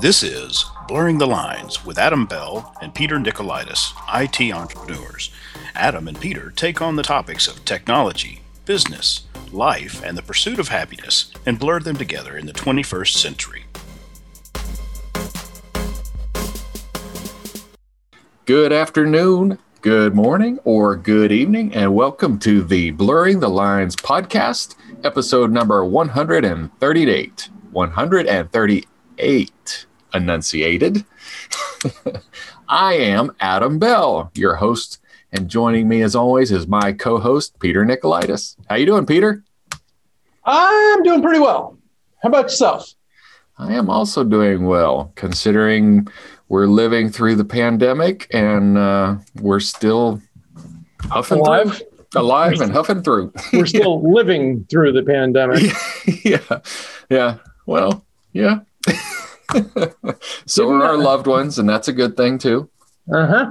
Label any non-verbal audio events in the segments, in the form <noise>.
This is Blurring the Lines with Adam Bell and Peter Nicolaitis, IT entrepreneurs. Adam and Peter take on the topics of technology, business, life, and the pursuit of happiness and blur them together in the 21st century. Good afternoon, good morning, or good evening, and welcome to the Blurring the Lines podcast, episode number 138. 138 enunciated. <laughs> I am Adam Bell, your host, and joining me as always is my co-host Peter Nicolaitis. How you doing, Peter? I'm doing pretty well. How about yourself? I am also doing well, considering we're living through the pandemic and uh, we're still huffing Alive? through, alive and huffing through. <laughs> We're still living through the pandemic. <laughs> yeah, yeah. Well, yeah. So Didn't are our I- loved ones, and that's a good thing too. Uh huh.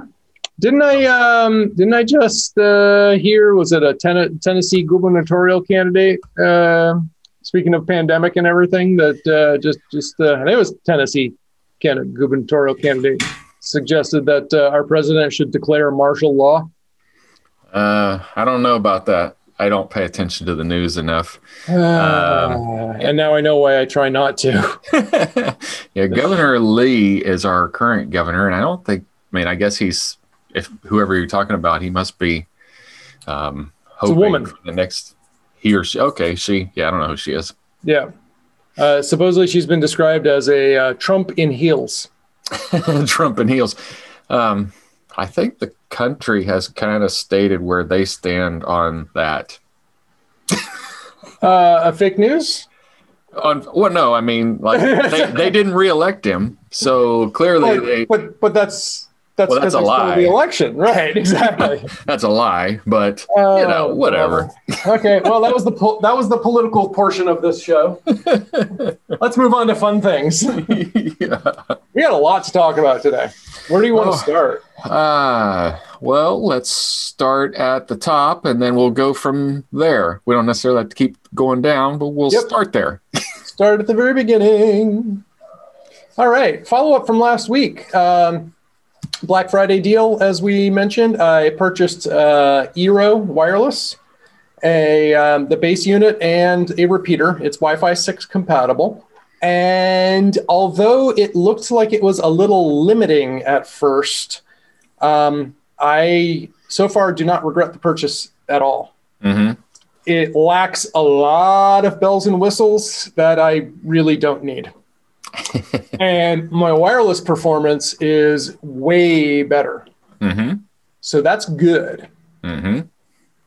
Didn't I? Um, didn't I just uh, hear? Was it a ten- Tennessee gubernatorial candidate? Uh, speaking of pandemic and everything, that uh, just just uh, I think it was Tennessee candidate, gubernatorial candidate suggested that uh, our president should declare martial law. Uh, I don't know about that. I don't pay attention to the news enough. Uh, and now I know why I try not to. <laughs> yeah, Governor Lee is our current governor, and I don't think. I mean, I guess he's if whoever you're talking about, he must be um, a woman. for the next he or she. Okay, she. Yeah, I don't know who she is. Yeah. Uh, supposedly, she's been described as a uh, Trump in heels. <laughs> Trump in heels. Um, I think the country has kind of stated where they stand on that. Uh, a fake news? On well, no, I mean, like they, they <laughs> didn't reelect him, so clearly But, they, but but that's that's Well, that's a lie. the election, right? Exactly. <laughs> that's a lie. But you know, Oh, whatever. okay, well that was the po- that was the political portion of this show. <laughs> Let's move on to fun things. yeah. <laughs> We got a lot to talk about today. Where do you want Oh. to start? Uh, well, let's start at the top and then we'll go from there. We don't necessarily have to keep going down, but we'll Yep. start there. Start at the very beginning. All right, follow up from last week. Um, Black Friday deal, as we mentioned, I purchased uh, Eero wireless, a um, the base unit and a repeater. It's Wi-Fi six compatible. And although it looked like it was a little limiting at first, um, I so far do not regret the purchase at all hmm it lacks a lot of bells and whistles that I really don't need. And my wireless performance is way better. hmm So that's good. hmm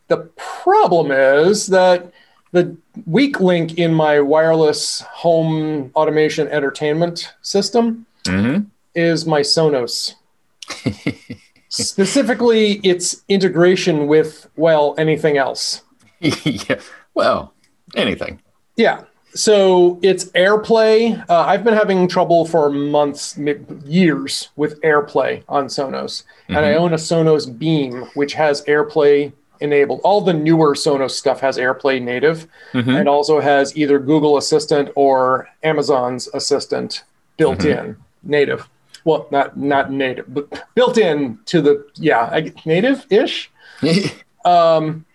The problem is that the weak link in my wireless home automation entertainment system hmm is my Sonos. <laughs> Specifically, its integration with, well, anything else. <laughs> yeah. Well, anything. Yeah. So it's AirPlay. Uh, I've been having trouble for months, years with AirPlay on Sonos. And I own a Sonos Beam, which has AirPlay enabled. All the newer Sonos stuff has AirPlay native Mhm. and also has either Google Assistant or Amazon's Assistant built in native. Well, not not native, but built in to the yeah, native ish. <laughs> Um,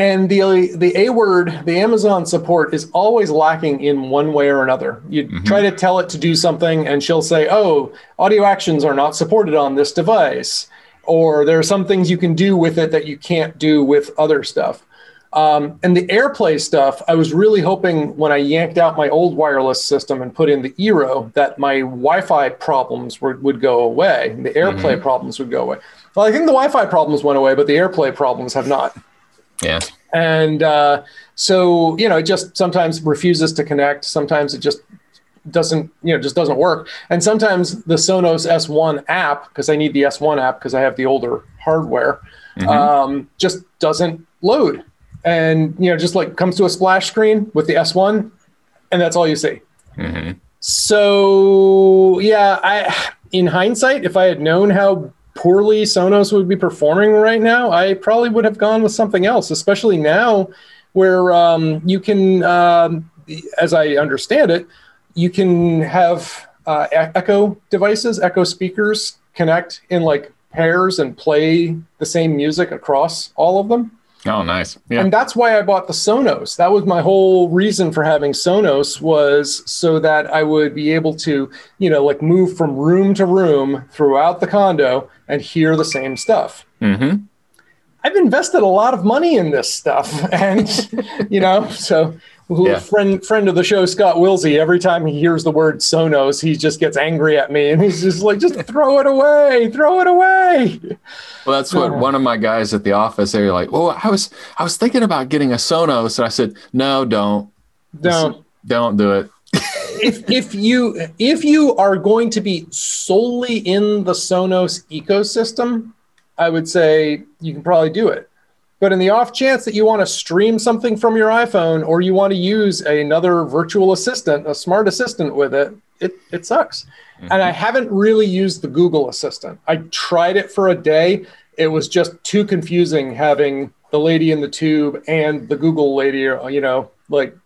and the the A word, the Amazon support is always lacking in one way or another. You try to tell it to do something, and she'll say, "Oh, audio actions are not supported on this device," or there are some things you can do with it that you can't do with other stuff. Um, and the AirPlay stuff, I was really hoping when I yanked out my old wireless system and put in the Eero that my Wi-Fi problems were, would go away. The AirPlay problems would go away. Well, I think the Wi-Fi problems went away, but the AirPlay problems have not. Yeah. And uh, so, you know, it just sometimes refuses to connect. Sometimes it just doesn't, you know, just doesn't work. And sometimes the Sonos S1 app, because I need the S1 app because I have the older hardware, um, just doesn't load. And, you know, just like comes to a splash screen with the S1, and that's all you see. hmm So yeah, I in hindsight, if I had known how poorly Sonos would be performing right now, I probably would have gone with something else. Especially now, where um, you can, um, as I understand it, you can have uh, Echo devices, Echo speakers connect in like pairs and play the same music across all of them. Oh, nice. Yeah. And that's why I bought the Sonos. That was my whole reason for having Sonos was so that I would be able to, you know, like move from room to room throughout the condo and hear the same stuff. hmm I've invested a lot of money in this stuff, <laughs> and you know, so Yeah. friend friend of the show Scott Wilsey. Every time he hears the word Sonos, he just gets angry at me, and he's just like, "Just throw it away, throw it away." Well, that's what uh. one of my guys at the office. They were like, "Well, I was I was thinking about getting a Sonos," and I said, "No, don't, No, don't do it." <laughs> if if you if you are going to be solely in the Sonos ecosystem, I would say you can probably do it. But in the off chance that you want to stream something from your iPhone or you want to use another virtual assistant, a smart assistant with it, it, it sucks. And I haven't really used the Google Assistant. I tried it for a day. It was just too confusing having the lady in the tube and the Google lady, you know, like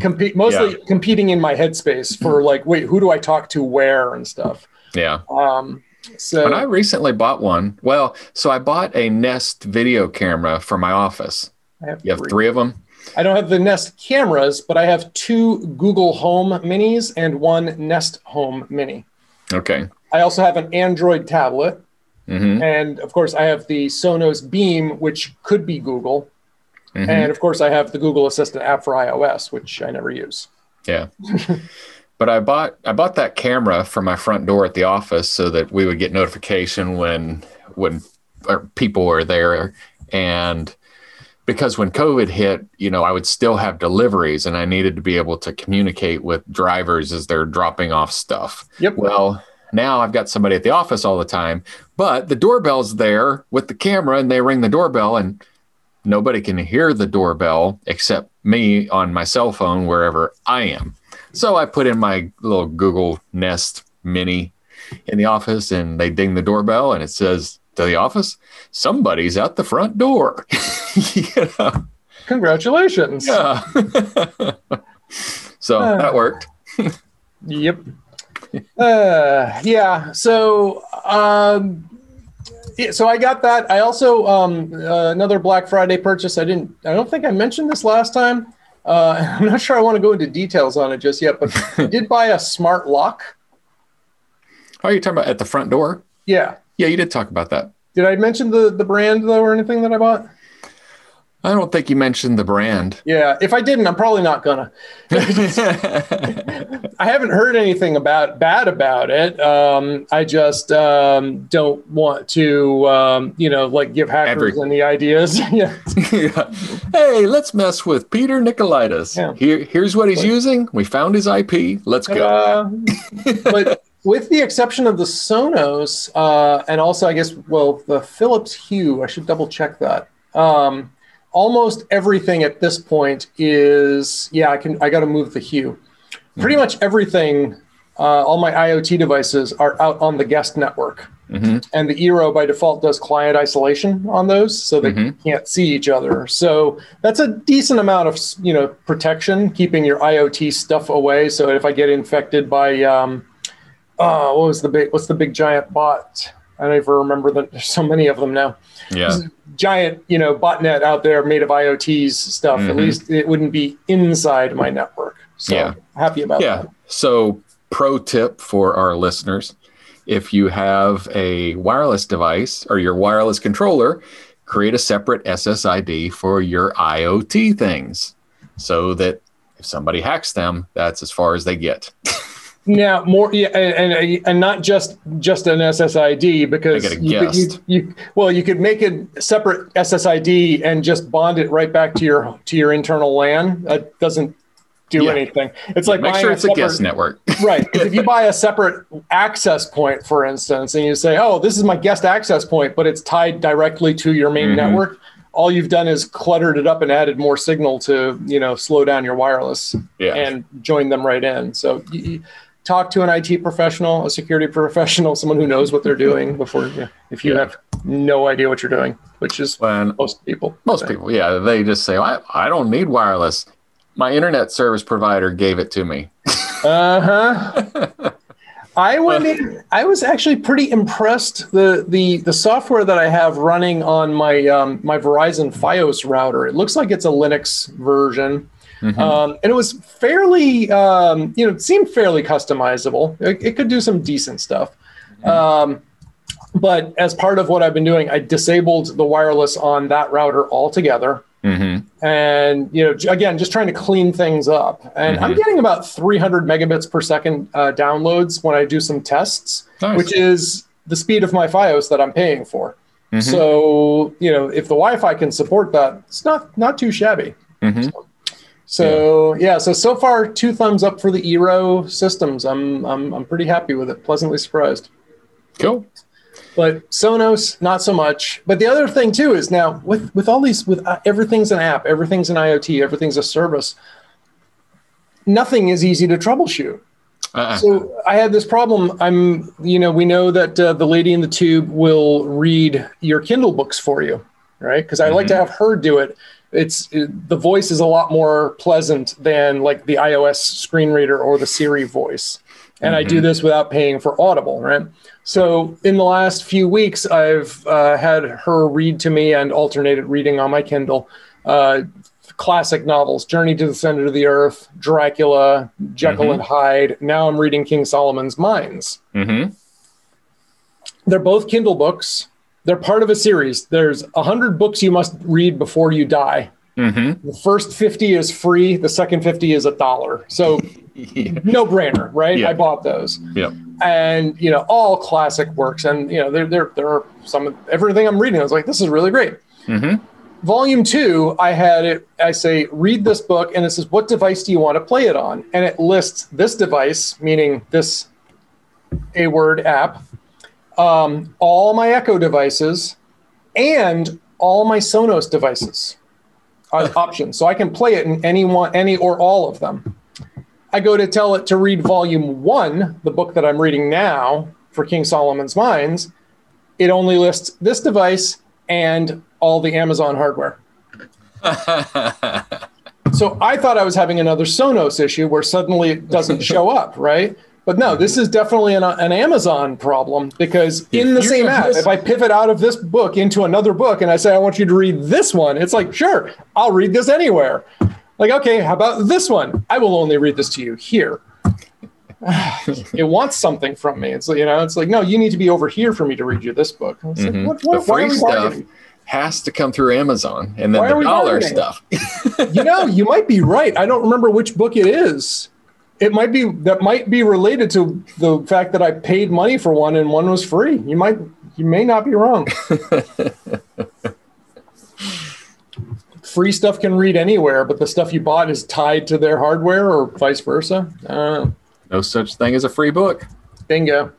compete mostly Yeah. competing in my headspace for like, wait, who do I talk to where and stuff. Yeah. Um, so When I recently bought one, well, so I bought a Nest video camera for my office. Have You have three. three of them. I don't have the Nest cameras, but I have two Google Home Minis and one Nest Home Mini. Okay. I also have an Android tablet, hmm and of course, I have the Sonos Beam, which could be Google, hmm and of course, I have the Google Assistant app for iOS, which I never use. Yeah. <laughs> but I bought I bought that camera for my front door at the office so that we would get notification when when people were there and because when COVID hit, you know, I would still have deliveries and I needed to be able to communicate with drivers as they're dropping off stuff. Yep. Well, now I've got somebody at the office all the time, but the doorbell's there with the camera and they ring the doorbell and nobody can hear the doorbell except me on my cell phone wherever I am. So I put in my little Google Nest Mini in the office and they ding the doorbell and it says to the office, somebody's at the front door. <laughs> you know? Congratulations. Yeah. <laughs> so that worked. Yep. <laughs> Uh, yeah. So, um, yeah, so I got that. I also um, uh, another Black Friday purchase. I didn't. I don't think I mentioned this last time. Uh, <laughs> I'm not sure I want to go into details on it just yet, but <laughs> I did buy a smart lock. Oh, you're talking about at the front door? Yeah. Yeah, you did talk about that. Did I mention the the brand though, or anything that I bought? I don't think you mentioned the brand. Yeah. If I didn't, I'm probably not gonna. <laughs> I haven't heard anything about bad about it. Um, I just um, don't want to, um, you know, like give hackers Every- any ideas. <laughs> yeah. <laughs> Yeah. Hey, let's mess with Peter Nicolaitis. Yeah. Here, here's what he's using. We found his IP. Let's go. Uh, but with the exception of the Sonos, uh, and also I guess well the Philips Hue, I should double check that. Um, almost everything at this point is yeah. I can I got to move the Hue. Pretty much everything. Uh, all my IoT devices are out on the guest network, Mhm. and the Eero by default does client isolation on those, so they Mhm. can't see each other. So that's a decent amount of you know protection, keeping your IoT stuff away. So if I get infected by um, oh, what was the big what's the big giant bot? I don't even remember that. There's so many of them now. Yeah. Giant, you know, botnet out there made of IoTs stuff. At Mhm. least it wouldn't be inside my network. So Yeah. happy about Yeah. that. So, pro tip for our listeners if you have a wireless device or your wireless controller, create a separate SSID for your IoT things so that if somebody hacks them, that's as far as they get. <laughs> Now more, yeah, and, and and not just just an SSID because Make it a you, could, you, you well you could make a separate SSID and just bond it right back to your to your internal LAN. That doesn't do Yeah. anything. It's like Make sure it's a separate, guest network. <laughs> right. if you buy a separate access point, for instance, and you say, "Oh, this is my guest access point," but it's tied directly to your main Mhm. network, all you've done is cluttered it up and added more signal to you know slow down your wireless Yeah. and join them right in. So you, you talk to an IT professional, a security <laughs> professional, someone who knows what they're doing before you, if you Yeah. have no idea what you're doing, which is when most people. most people, yeah, they just say, I, I don't need wireless. My internet service provider gave it to me. Uh huh. <laughs> I went in, I was actually pretty impressed. The the the software that I have running on my um, my Verizon FiOS router. It looks like it's a Linux version. Mm-hmm. Um, and it was fairly, um, you know, it seemed fairly customizable. It, it could do some decent stuff. Mm-hmm. Um, but as part of what I've been doing, I disabled the wireless on that router altogether. Mm-hmm. And you know, again, just trying to clean things up. And mm-hmm. I'm getting about 300 megabits per second uh, downloads when I do some tests, nice. which is the speed of my FiOS that I'm paying for. Mm-hmm. So you know, if the Wi-Fi can support that, it's not not too shabby. Mm-hmm. So, so yeah. yeah. so so far two thumbs up for the Eero systems. I'm I'm I'm pretty happy with it. Pleasantly surprised. Cool but Sonos not so much. But the other thing too is now with with all these with uh, everything's an app, everything's an IoT, everything's a service. Nothing is easy to troubleshoot. Uh-uh. So I had this problem. I'm, you know, we know that uh, the lady in the tube will read your Kindle books for you, right? Because I mm-hmm. like to mm-hmm. have her do it. It's it, the voice is a lot more pleasant than like the iOS screen reader or the Siri voice, and mm-hmm. I do mm-hmm. this without paying for Audible, right? So in the last few weeks, I've uh, had her read to me and alternated reading on my Kindle uh, classic novels: Journey to the Center of the Earth, Dracula, Jekyll mm-hmm. and Hyde. Now I'm reading King Solomon's Mines. Mm-hmm. They're both Kindle books. They're part of a series. There's a hundred books you must read before you die. Mm-hmm. The first 50 is free. The second 50 is a dollar. So <laughs> yeah. no brainer, right? Yeah. I bought those. Yeah and you know all classic works. And you know there there, there are some everything i'm reading. I was like this is really great. Mm-hmm. volume two i had it i say read this book and it says what device do you want to play it on? And it lists this device meaning this a word app um, all my echo devices and all my sonos devices are <laughs> options. So i can play it in any one any or all of them I go to tell it to read volume one, the book that I'm reading now for King Solomon's Mines. It only lists this device and all the Amazon hardware. <laughs> so I thought I was having another Sonos issue where suddenly it doesn't show <laughs> up, right? But no, this is definitely an, an Amazon problem because in the same app, if I pivot out of this book into another book and I say, I want you to read this one, it's like, sure, I'll read this anywhere. Like, okay, how about this one? I will only read this to you here. <sighs> it wants something from me. It's you know, it's like, no, you need to be over here for me to read you this book. Mm-hmm. Like, what, what, the free stuff has to come through Amazon, and then the dollar stuff. <laughs> <laughs> you know, you might be right. I don't remember which book it is. It might be that might be related to the fact that I paid money for one and one was free. You might, you may not be wrong. <laughs> free stuff can read anywhere, but the stuff you bought is tied to their hardware or vice versa. Uh, no such thing as a free book. Bingo.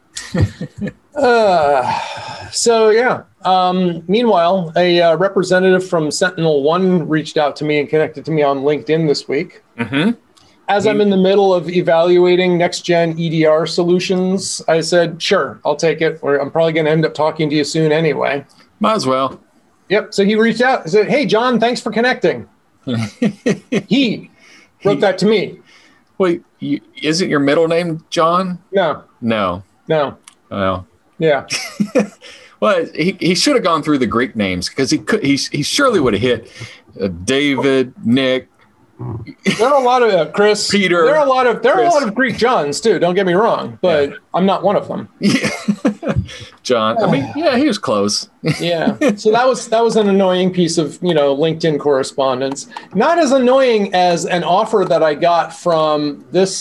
<laughs> uh, so yeah. Um, meanwhile, a uh, representative from Sentinel One reached out to me and connected to me on LinkedIn this week. Mm-hmm. As I'm in the middle of evaluating next gen EDR solutions, I said, "Sure, I'll take it." Or I'm probably going to end up talking to you soon anyway. Might as well. Yep. So he reached out and said, Hey, John, thanks for connecting. <laughs> he wrote that to me. Wait, you, isn't your middle name John? No. No. No. Well. Yeah. <laughs> well, he, he should have gone through the Greek names because he could he, he surely would have hit uh, David, Nick, there are a lot of uh, Chris, Peter. There are a lot of there Chris. are a lot of Greek Johns too. Don't get me wrong, but yeah. I'm not one of them. <laughs> Yeah. John. I mean, yeah, he was close. yeah. <laughs> So that was that was an annoying piece of you know LinkedIn correspondence. Not as annoying as an offer that I got from this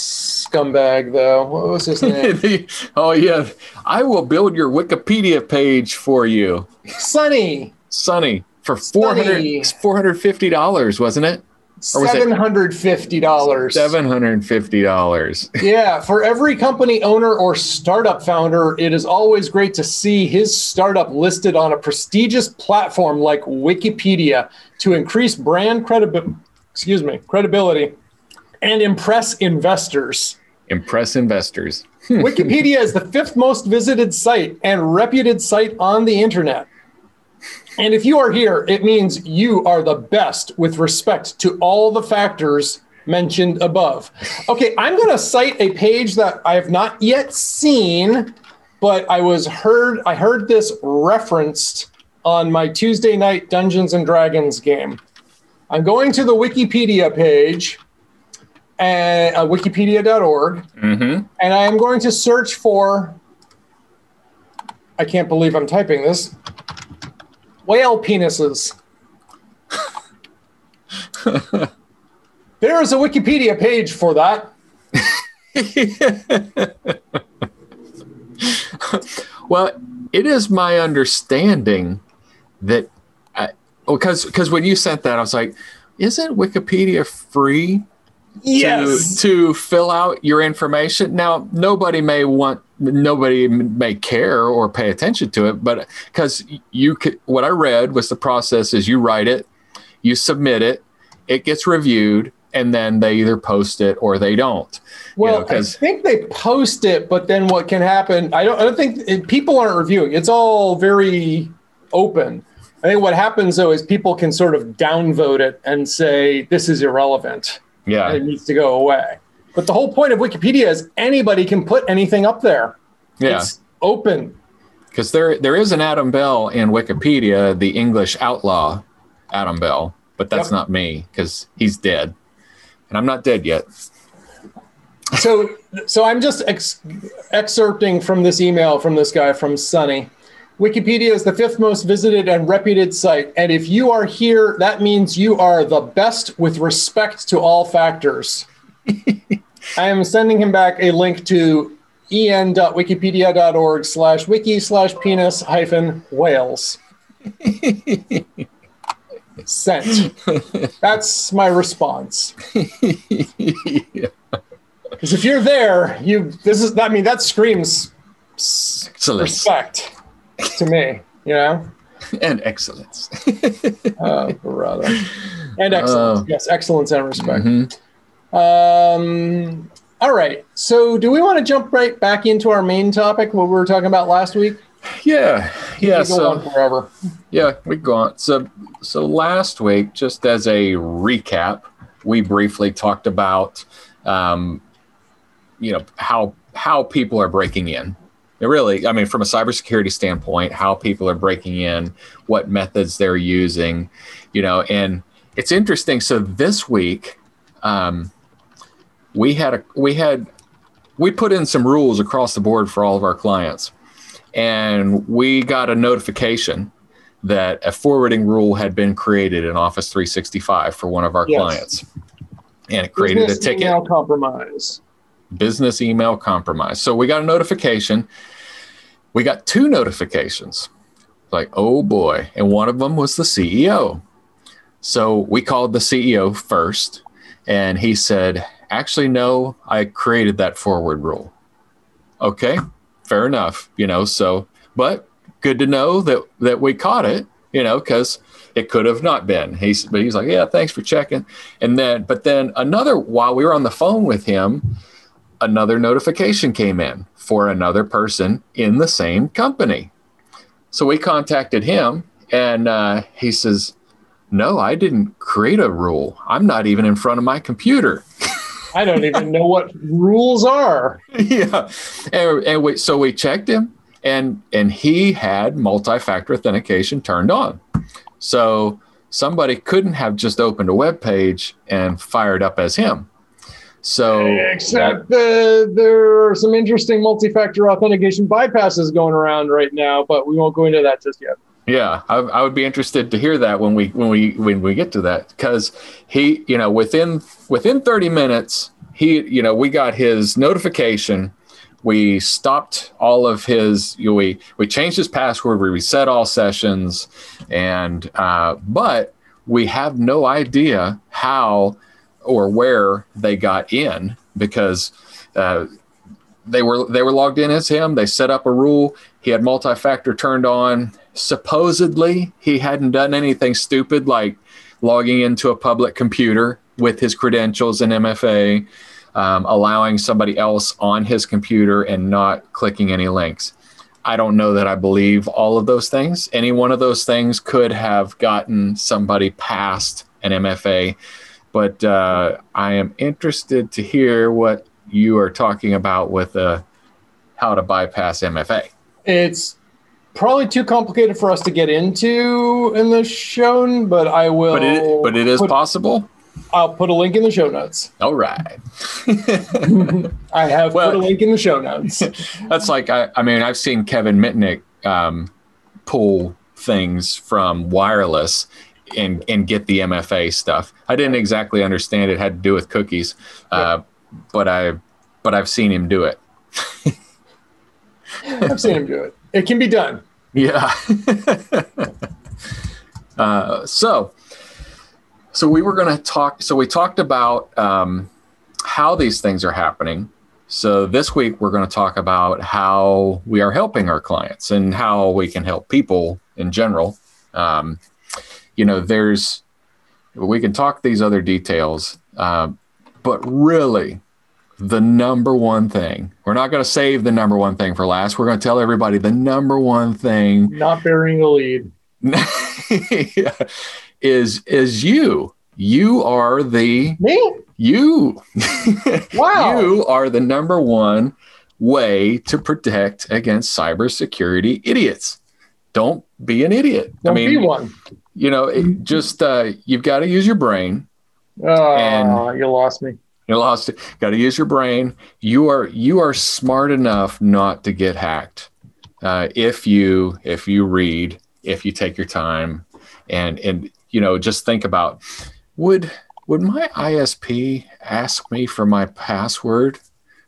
scumbag though. What was his <laughs> name? oh yeah, I will build your Wikipedia page for you. Sunny. Sunny for 400 $450, wasn't it? Seven hundred fifty dollars. Seven hundred fifty dollars. yeah, for every company owner or startup founder, it is always great to see his startup listed on a prestigious platform like Wikipedia to increase brand credibility. Excuse me, credibility, and impress investors. Impress investors. <laughs> Wikipedia is the fifth most visited site and reputed site on the internet. And if you are here, it means you are the best with respect to all the factors mentioned above. Okay, I'm going to cite a page that I have not yet seen, but I was heard I heard this referenced on my Tuesday night Dungeons and Dragons game. I'm going to the Wikipedia page and uh, wikipedia.org Mm-hmm. and I am going to search for I can't believe I'm typing this. Whale penises. there is a Wikipedia page for that. <laughs> Well, it is my understanding that uh, because because when you sent that, I was like, isn't Wikipedia free to, to fill out your information? Now, nobody may want nobody may care or pay attention to it, but because you could, what I read was the process is you write it, you submit it, it gets reviewed, and then they either post it or they don't. Well, know, I think they post it, but then what can happen? I don't. I don't think it, people aren't reviewing. It's all very open. I think what happens though is people can sort of downvote it and say this is irrelevant Yeah, it needs to go away. But the whole point of Wikipedia is anybody can put anything up there. yeah. It's open. because there there is an Adam Bell in Wikipedia, the English outlaw Adam Bell, but that's Yep. not me because he's dead, and I'm not dead yet. So, so I'm just ex- excerpting from this email from this guy from Sunny. Wikipedia is the fifth most visited and reputed site, and if you are here, that means you are the best with respect to all factors. <laughs> I am sending him back a link to en.wikipedia.org slash wiki slash penis hyphen whales. <laughs> Sent. That's my response. <laughs> Because if you're there, you this is I mean that screams Excellence respect to me, you know. <laughs> and excellence. <laughs> Oh, brother. And excellence. Oh. yes, excellence and respect. Mhm. Um all right. So do we want to jump right back into our main topic, what we were talking about last week? Yeah, yeah. So on forever. Yeah, we go on. So, so last week, just as a recap, we briefly talked about, um, you know, how how people are breaking in. Really, I mean, from a cybersecurity standpoint, how people are breaking in, what methods they're using, you know, and it's interesting. So this week, um, we had a we had we put in some rules across the board for all of our clients, and we got a notification that a forwarding rule had been created in Office 365 for one of our Yes. clients. And it created Business a ticket, email compromise. business email compromise. So we got a notification. We got two notifications. Like, oh boy. And one of them was the CEO. So we called the CEO first, and he said, Actually, no, I created that forward rule. Okay, fair enough. You know, so, but good to know that that we caught it, you know, because it could have not been. He's, but he's like, yeah, thanks for checking. And then, but then another, while we were on the phone with him, another notification came in for another person in the same company. So we contacted him and uh, he says, No, I didn't create a rule. I'm not even in front of my computer. I don't even know what rules are. <laughs> yeah. And, and we, so we checked him and and he had multi-factor authentication turned on. So somebody couldn't have just opened a web page and fired up as him. So Except uh, there are some interesting multi-factor authentication bypasses going around right now, but we won't go into that just yet. Yeah, I, I would be interested to hear that when we when we when we get to that because he, you know, within within 30 minutes, he, you know, we got his notification. We stopped all of his. You know, we we changed his password. We reset all sessions, and uh, but we have no idea how or where they got in because uh, they were they were logged in as him. They set up a rule. He had multi-factor turned on. Supposedly, he hadn't done anything stupid like logging into a public computer with his credentials and MFA, um, allowing somebody else on his computer and not clicking any links. I don't know that I believe all of those things. Any one of those things could have gotten somebody past an MFA but uh, I am interested to hear what you are talking about with uh, how to bypass MFA. It's probably too complicated for us to get into in the show, but I will. But it, but it is put, possible. I'll put a link in the show notes. All right. <laughs> I have well, put a link in the show notes. <laughs> That's like I, I mean I've seen Kevin Mitnick um, pull things from wireless and and get the MFA stuff. I didn't exactly understand it had to do with cookies, uh, but I but I've seen him do it. <laughs> I've seen him do it. It can be done. Yeah. <laughs> uh, so so we were going to talk. So we talked about um, how these things are happening. So this week we're going to talk about how we are helping our clients and how we can help people in general. Um, you know, there's we can talk these other details, uh, but really, the number one thing we're not going to save the number one thing for last. We're going to tell everybody the number one thing. Not bearing the lead. <laughs> is is you. You are the me. You. <laughs> Wow. you are the number one way to protect against cybersecurity idiots. Don't be an idiot. Don't I mean, be one. You know, it just uh, you've got to use your brain. Oh, and you lost me. You lost it. Got to use your brain. You are you are smart enough not to get hacked. Uh, if you if you read, if you take your time, and and you know, just think about would would my ISP ask me for my password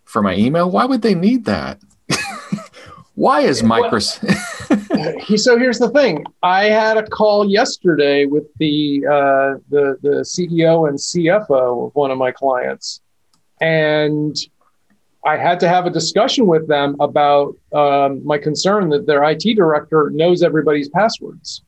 for my email? Why would they need that? <laughs> Why is Microsoft? <laughs> so here's the thing. I had a call yesterday with the uh, the the CEO and CFO of one of my clients, and I had to have a discussion with them about um, my concern that their IT director knows everybody's passwords.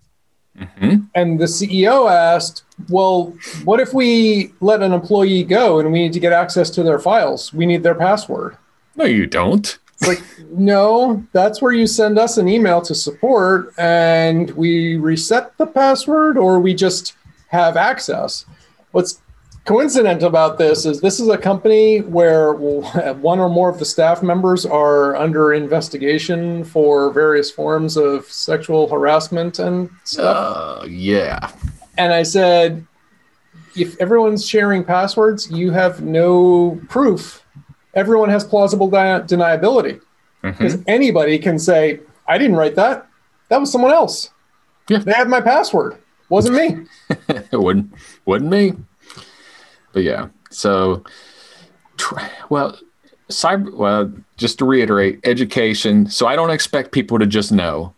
Mm-hmm. And the CEO asked, Well, what if we let an employee go and we need to get access to their files? We need their password. No, you don't. It's like, no, that's where you send us an email to support and we reset the password or we just have access. What's coincident about this is this is a company where one or more of the staff members are under investigation for various forms of sexual harassment and stuff. Uh, yeah. And I said, if everyone's sharing passwords, you have no proof. Everyone has plausible deniability because mm-hmm. anybody can say, I didn't write that. That was someone else. Yeah. They had my password. Wasn't me. <laughs> it wouldn't, wasn't me but yeah, so well, cyber. Well, just to reiterate, education. So I don't expect people to just know.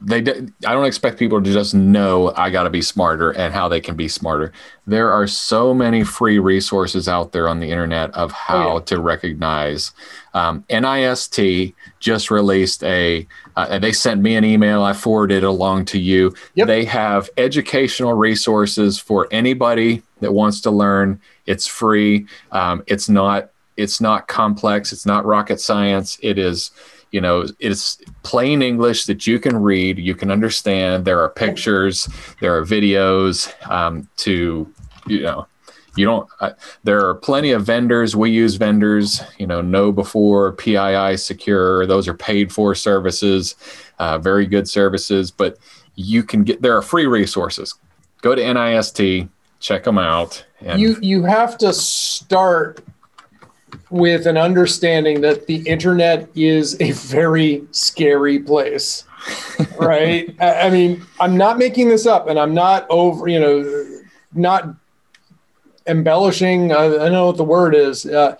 They, I don't expect people to just know I got to be smarter and how they can be smarter. There are so many free resources out there on the internet of how oh, yeah. to recognize. Um, NIST just released a. Uh, they sent me an email. I forwarded along to you. Yep. They have educational resources for anybody that wants to learn. It's free. Um, it's not it's not complex. It's not rocket science. It is you know it's plain english that you can read you can understand. There are pictures there are videos um, to you know you don't uh, there are plenty of vendors. We use vendors you know KnowBe4 pii secure. Those are paid for services uh, very good services but you can get there are free resources. Go to nist check them out. And you you have to start with an understanding that the internet is a very scary place, <laughs> right? I, I mean, I'm not making this up, and I'm not over, you know, not embellishing. I, I don't know what the word is. Uh,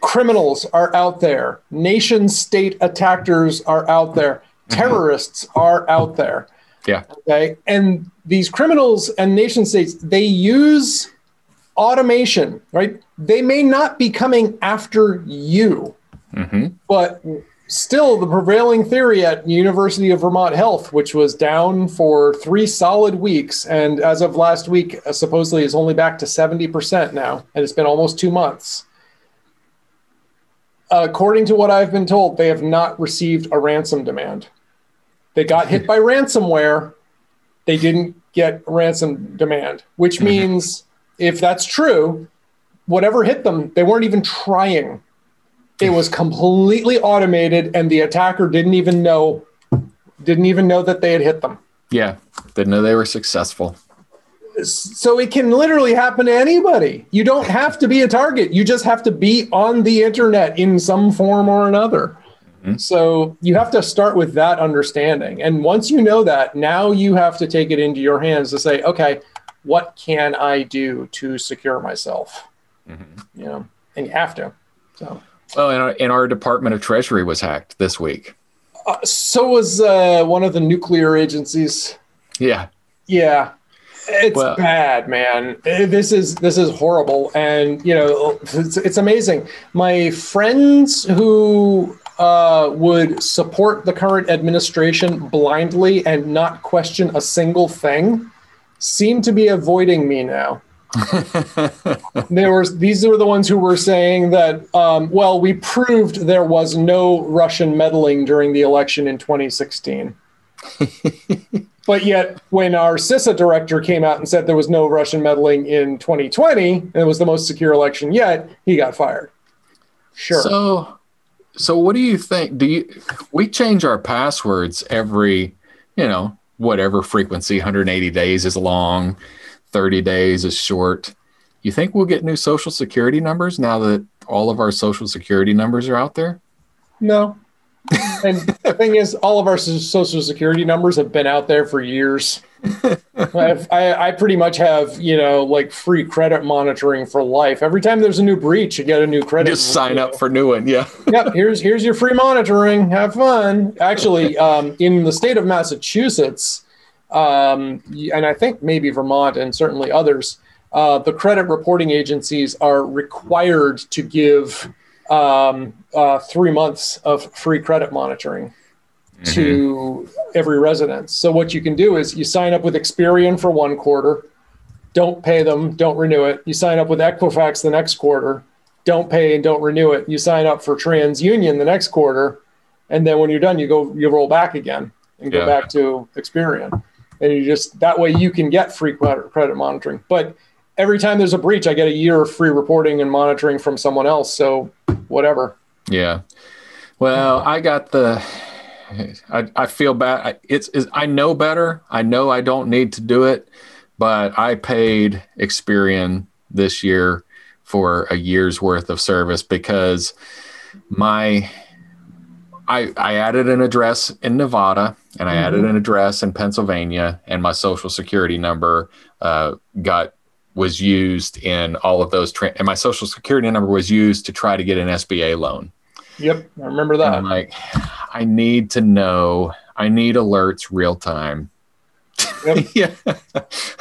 criminals are out there. Nation state attackers are out there. Mm-hmm. Terrorists mm-hmm. are out there. Yeah. Okay. And these criminals and nation states, they use automation, right? They may not be coming after you, mm-hmm. but still the prevailing theory at University of Vermont Health, which was down for three solid weeks, and as of last week, supposedly is only back to 70% now, and it's been almost two months. According to what I've been told, they have not received a ransom demand. They got hit <laughs> by ransomware. They didn't get ransom demand, which mm-hmm. means if that's true, whatever hit them, they weren't even trying. It was completely automated, and the attacker didn't even know didn't even know that they had hit them. Yeah, didn't know they were successful. So it can literally happen to anybody. You don't have to be a target. You just have to be on the internet in some form or another. Mm-hmm. So you have to start with that understanding. And once you know that, now you have to take it into your hands to say, okay, what can I do to secure myself? Mm-hmm. You know, and you have to. So. Well, and our, and our Department of Treasury was hacked this week. Uh, so was uh, one of the nuclear agencies. Yeah. Yeah. It's well, bad, man. This is this is horrible, and you know it's, it's amazing. My friends who uh, would support the current administration blindly and not question a single thing seem to be avoiding me now. <laughs> there was these were the ones who were saying that um, well we proved there was no russian meddling during the election in 2016 <laughs> but yet when our cisa director came out and said there was no russian meddling in 2020 and it was the most secure election yet he got fired. Sure. So so what do you think? Do you we change our passwords every you know whatever frequency 180 days is long 30 days is short. You think we'll get new social security numbers now that all of our social security numbers are out there? No. And the thing is, all of our social security numbers have been out there for years. <laughs> I, I pretty much have, you know, like free credit monitoring for life. Every time there's a new breach, you get a new credit. Just sign up for new one. Yeah. <laughs> yep. Here's here's your free monitoring. Have fun. Actually, um, in the state of Massachusetts, um, and I think maybe Vermont and certainly others, uh, the credit reporting agencies are required to give um, uh, three months of free credit monitoring mm-hmm. to every resident. So what you can do is you sign up with Experian for one quarter, don't pay them, don't renew it. You sign up with Equifax the next quarter, don't pay and don't renew it. You sign up for TransUnion the next quarter, and then when you're done, you go you roll back again and go yeah. back to Experian and you just that way you can get free credit monitoring. But every time there's a breach, I get a year of free reporting and monitoring from someone else. So whatever. Yeah. Well, I got the. I, I feel bad. It's, it's I know better. I know I don't need to do it, but I paid Experian this year for a year's worth of service because my I, I added an address in Nevada and I mm-hmm. added an address in Pennsylvania, and my social security number uh, got was used in all of those. Tra- and my social security number was used to try to get an SBA loan. Yep, I remember that. And I'm like, I need to know. I need alerts real time Yep. <laughs> yeah.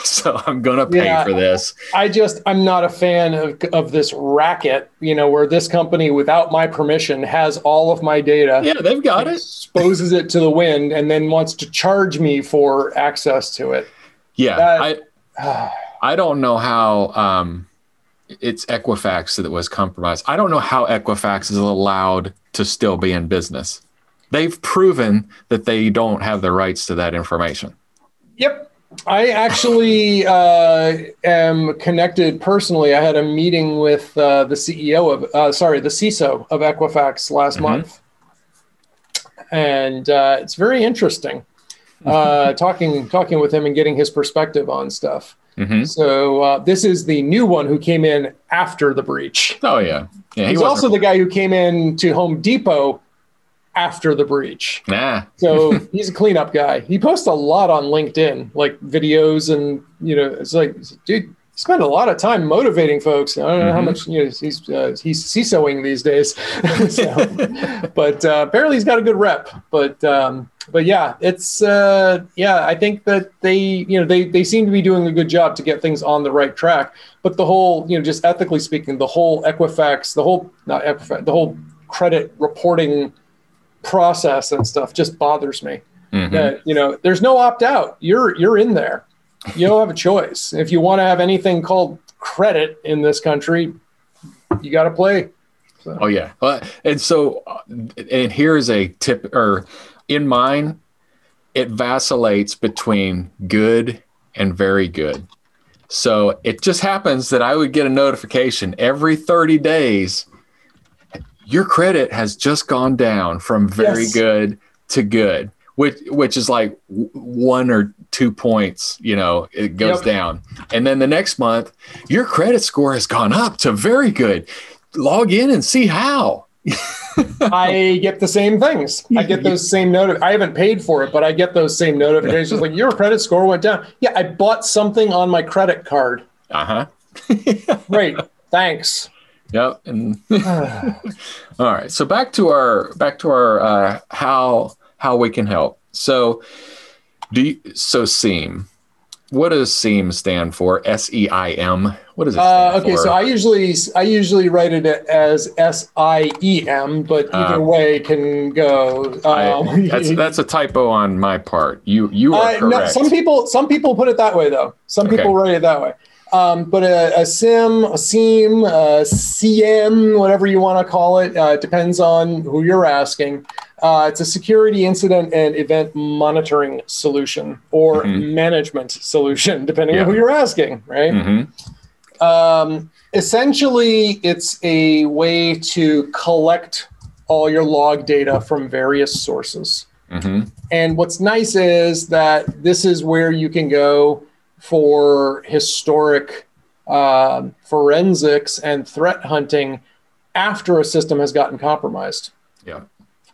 So I'm gonna pay yeah, for this. I just I'm not a fan of, of this racket, you know, where this company without my permission has all of my data. Yeah, they've got it. Exposes it to the wind and then wants to charge me for access to it. Yeah. That, I <sighs> ah. I don't know how um it's Equifax that was compromised. I don't know how Equifax is allowed to still be in business. They've proven that they don't have the rights to that information. Yep. I actually uh, am connected personally. I had a meeting with uh, the CEO of, uh, sorry, the CISO of Equifax last mm-hmm. month, and uh, it's very interesting uh, <laughs> talking talking with him and getting his perspective on stuff. Mm-hmm. So uh, this is the new one who came in after the breach. Oh yeah, yeah he he's also the guy who came in to Home Depot after the breach. Nah. so <laughs> he's a cleanup guy. He posts a lot on LinkedIn, like videos and you know, it's like, dude, spend a lot of time motivating folks. I don't know mm-hmm. how much you know he's uh, he's CISOing these days, <laughs> so, but uh, apparently he's got a good rep. But um, but yeah, it's uh, yeah. I think that they you know they they seem to be doing a good job to get things on the right track. But the whole you know just ethically speaking, the whole Equifax, the whole not Equifax, the whole credit reporting process and stuff just bothers me. Mm-hmm. That you know, there's no opt out. You're you're in there. You don't have a choice. If you want to have anything called credit in this country, you got to play. So. Oh yeah, uh, and so and here's a tip, or in mine, it vacillates between good and very good. So it just happens that I would get a notification every 30 days. Your credit has just gone down from very Yes. good to good, which which is like one or two points. You know, it goes Yep. down, and then the next month, your credit score has gone up to very good. Log in and see how. <laughs> I get the same things. I get those same notif. I haven't paid for it, but I get those same notifications. Like your credit score went down. Yeah, I bought something on my credit card. Uh huh. <laughs> Great, thanks. Yep. And <laughs> all right. So back to our back to our uh, how how we can help. So do you, so SEAM. What does SEAM stand for? S E I M. What does it stand Uh, okay, for? so I usually I usually write it as S I E M, but either Uh, way can go. I- Um, <laughs> that's that's a typo on my part. You you are Uh, correct. no, some people some people put it that way though. Some Okay. people write it that way. Um, but a, a sim, a seam, a CM, whatever you want to call it, uh, depends on who you're asking. Uh, it's a security incident and event monitoring solution or Mhm. management solution, depending Yeah. on who you're asking, right? Mhm. Um, essentially, it's a way to collect all your log data from various sources. Mhm. And what's nice is that this is where you can go for historic um, forensics and threat hunting after a system has gotten compromised. Yeah.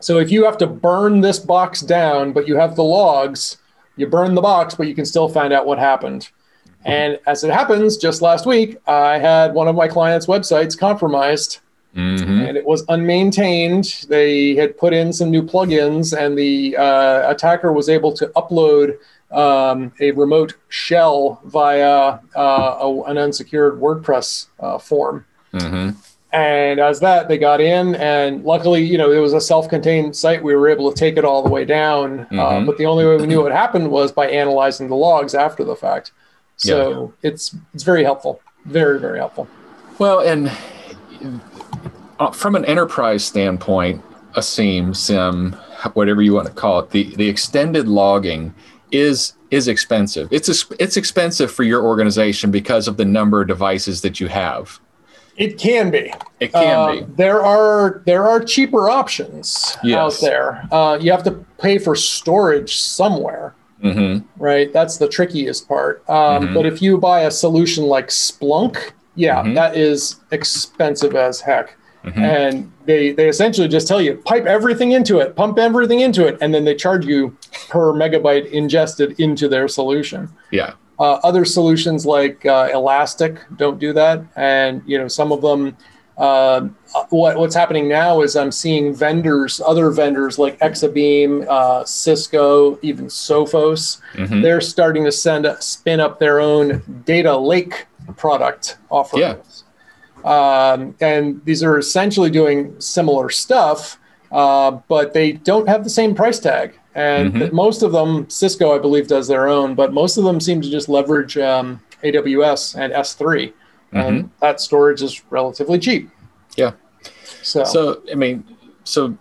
So if you have to burn this box down, but you have the logs, you burn the box, but you can still find out what happened. And as it happens, just last week, I had one of my clients' websites compromised Mhm. and it was unmaintained. They had put in some new plugins, and the uh, attacker was able to upload um, a remote shell via uh, a, an unsecured WordPress uh, form. Mhm. And as that, they got in, and luckily, you know, it was a self-contained site. We were able to take it all the way down. Uh, Mhm. but the only way we knew what happened was by analyzing the logs after the fact. So it's it's very helpful, very very helpful. Well, and uh, from an enterprise standpoint, a SIEM, SIM, whatever you want to call it, the, the extended logging is is expensive. It's a, it's expensive for your organization because of the number of devices that you have. It can be. It can Uh, be. There are there are cheaper options Yes. out there. Uh, you have to pay for storage somewhere, hmm right? That's the trickiest part. Um, Mhm. But if you buy a solution like Splunk, yeah, Mhm. that is expensive as heck. Mhm. And they they essentially just tell you pipe everything into it, pump everything into it, and then they charge you per megabyte ingested into their solution. Yeah. Uh, other solutions like uh, Elastic don't do that, and you know some of them. Uh, what what's happening now is I'm seeing vendors, other vendors like Exabeam, uh, Cisco, even Sophos. Mhm. They're starting to send spin up their own data lake product offerings. Um, and these are essentially doing similar stuff, uh, but they don't have the same price tag. And Mhm. most of them, Cisco, I believe, does their own, but most of them seem to just leverage um, AWS and S3. And that storage is relatively cheap. Yeah. So, So, I mean, so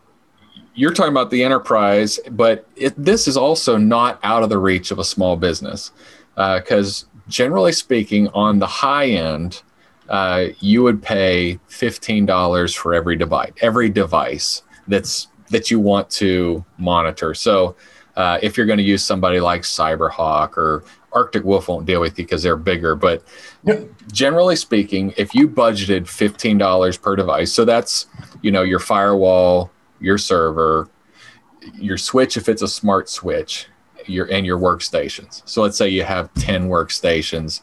you're talking about the enterprise, but it, this is also not out of the reach of a small business. Because generally speaking, on the high end, uh, you would pay $15 for every device, every device that's that you want to monitor. So, uh, if you're going to use somebody like Cyberhawk or Arctic Wolf won't deal with you because they're bigger, but generally speaking, if you budgeted fifteen dollars per device, so that's you know your firewall, your server, your switch if it's a smart switch, your and your workstations. So let's say you have ten workstations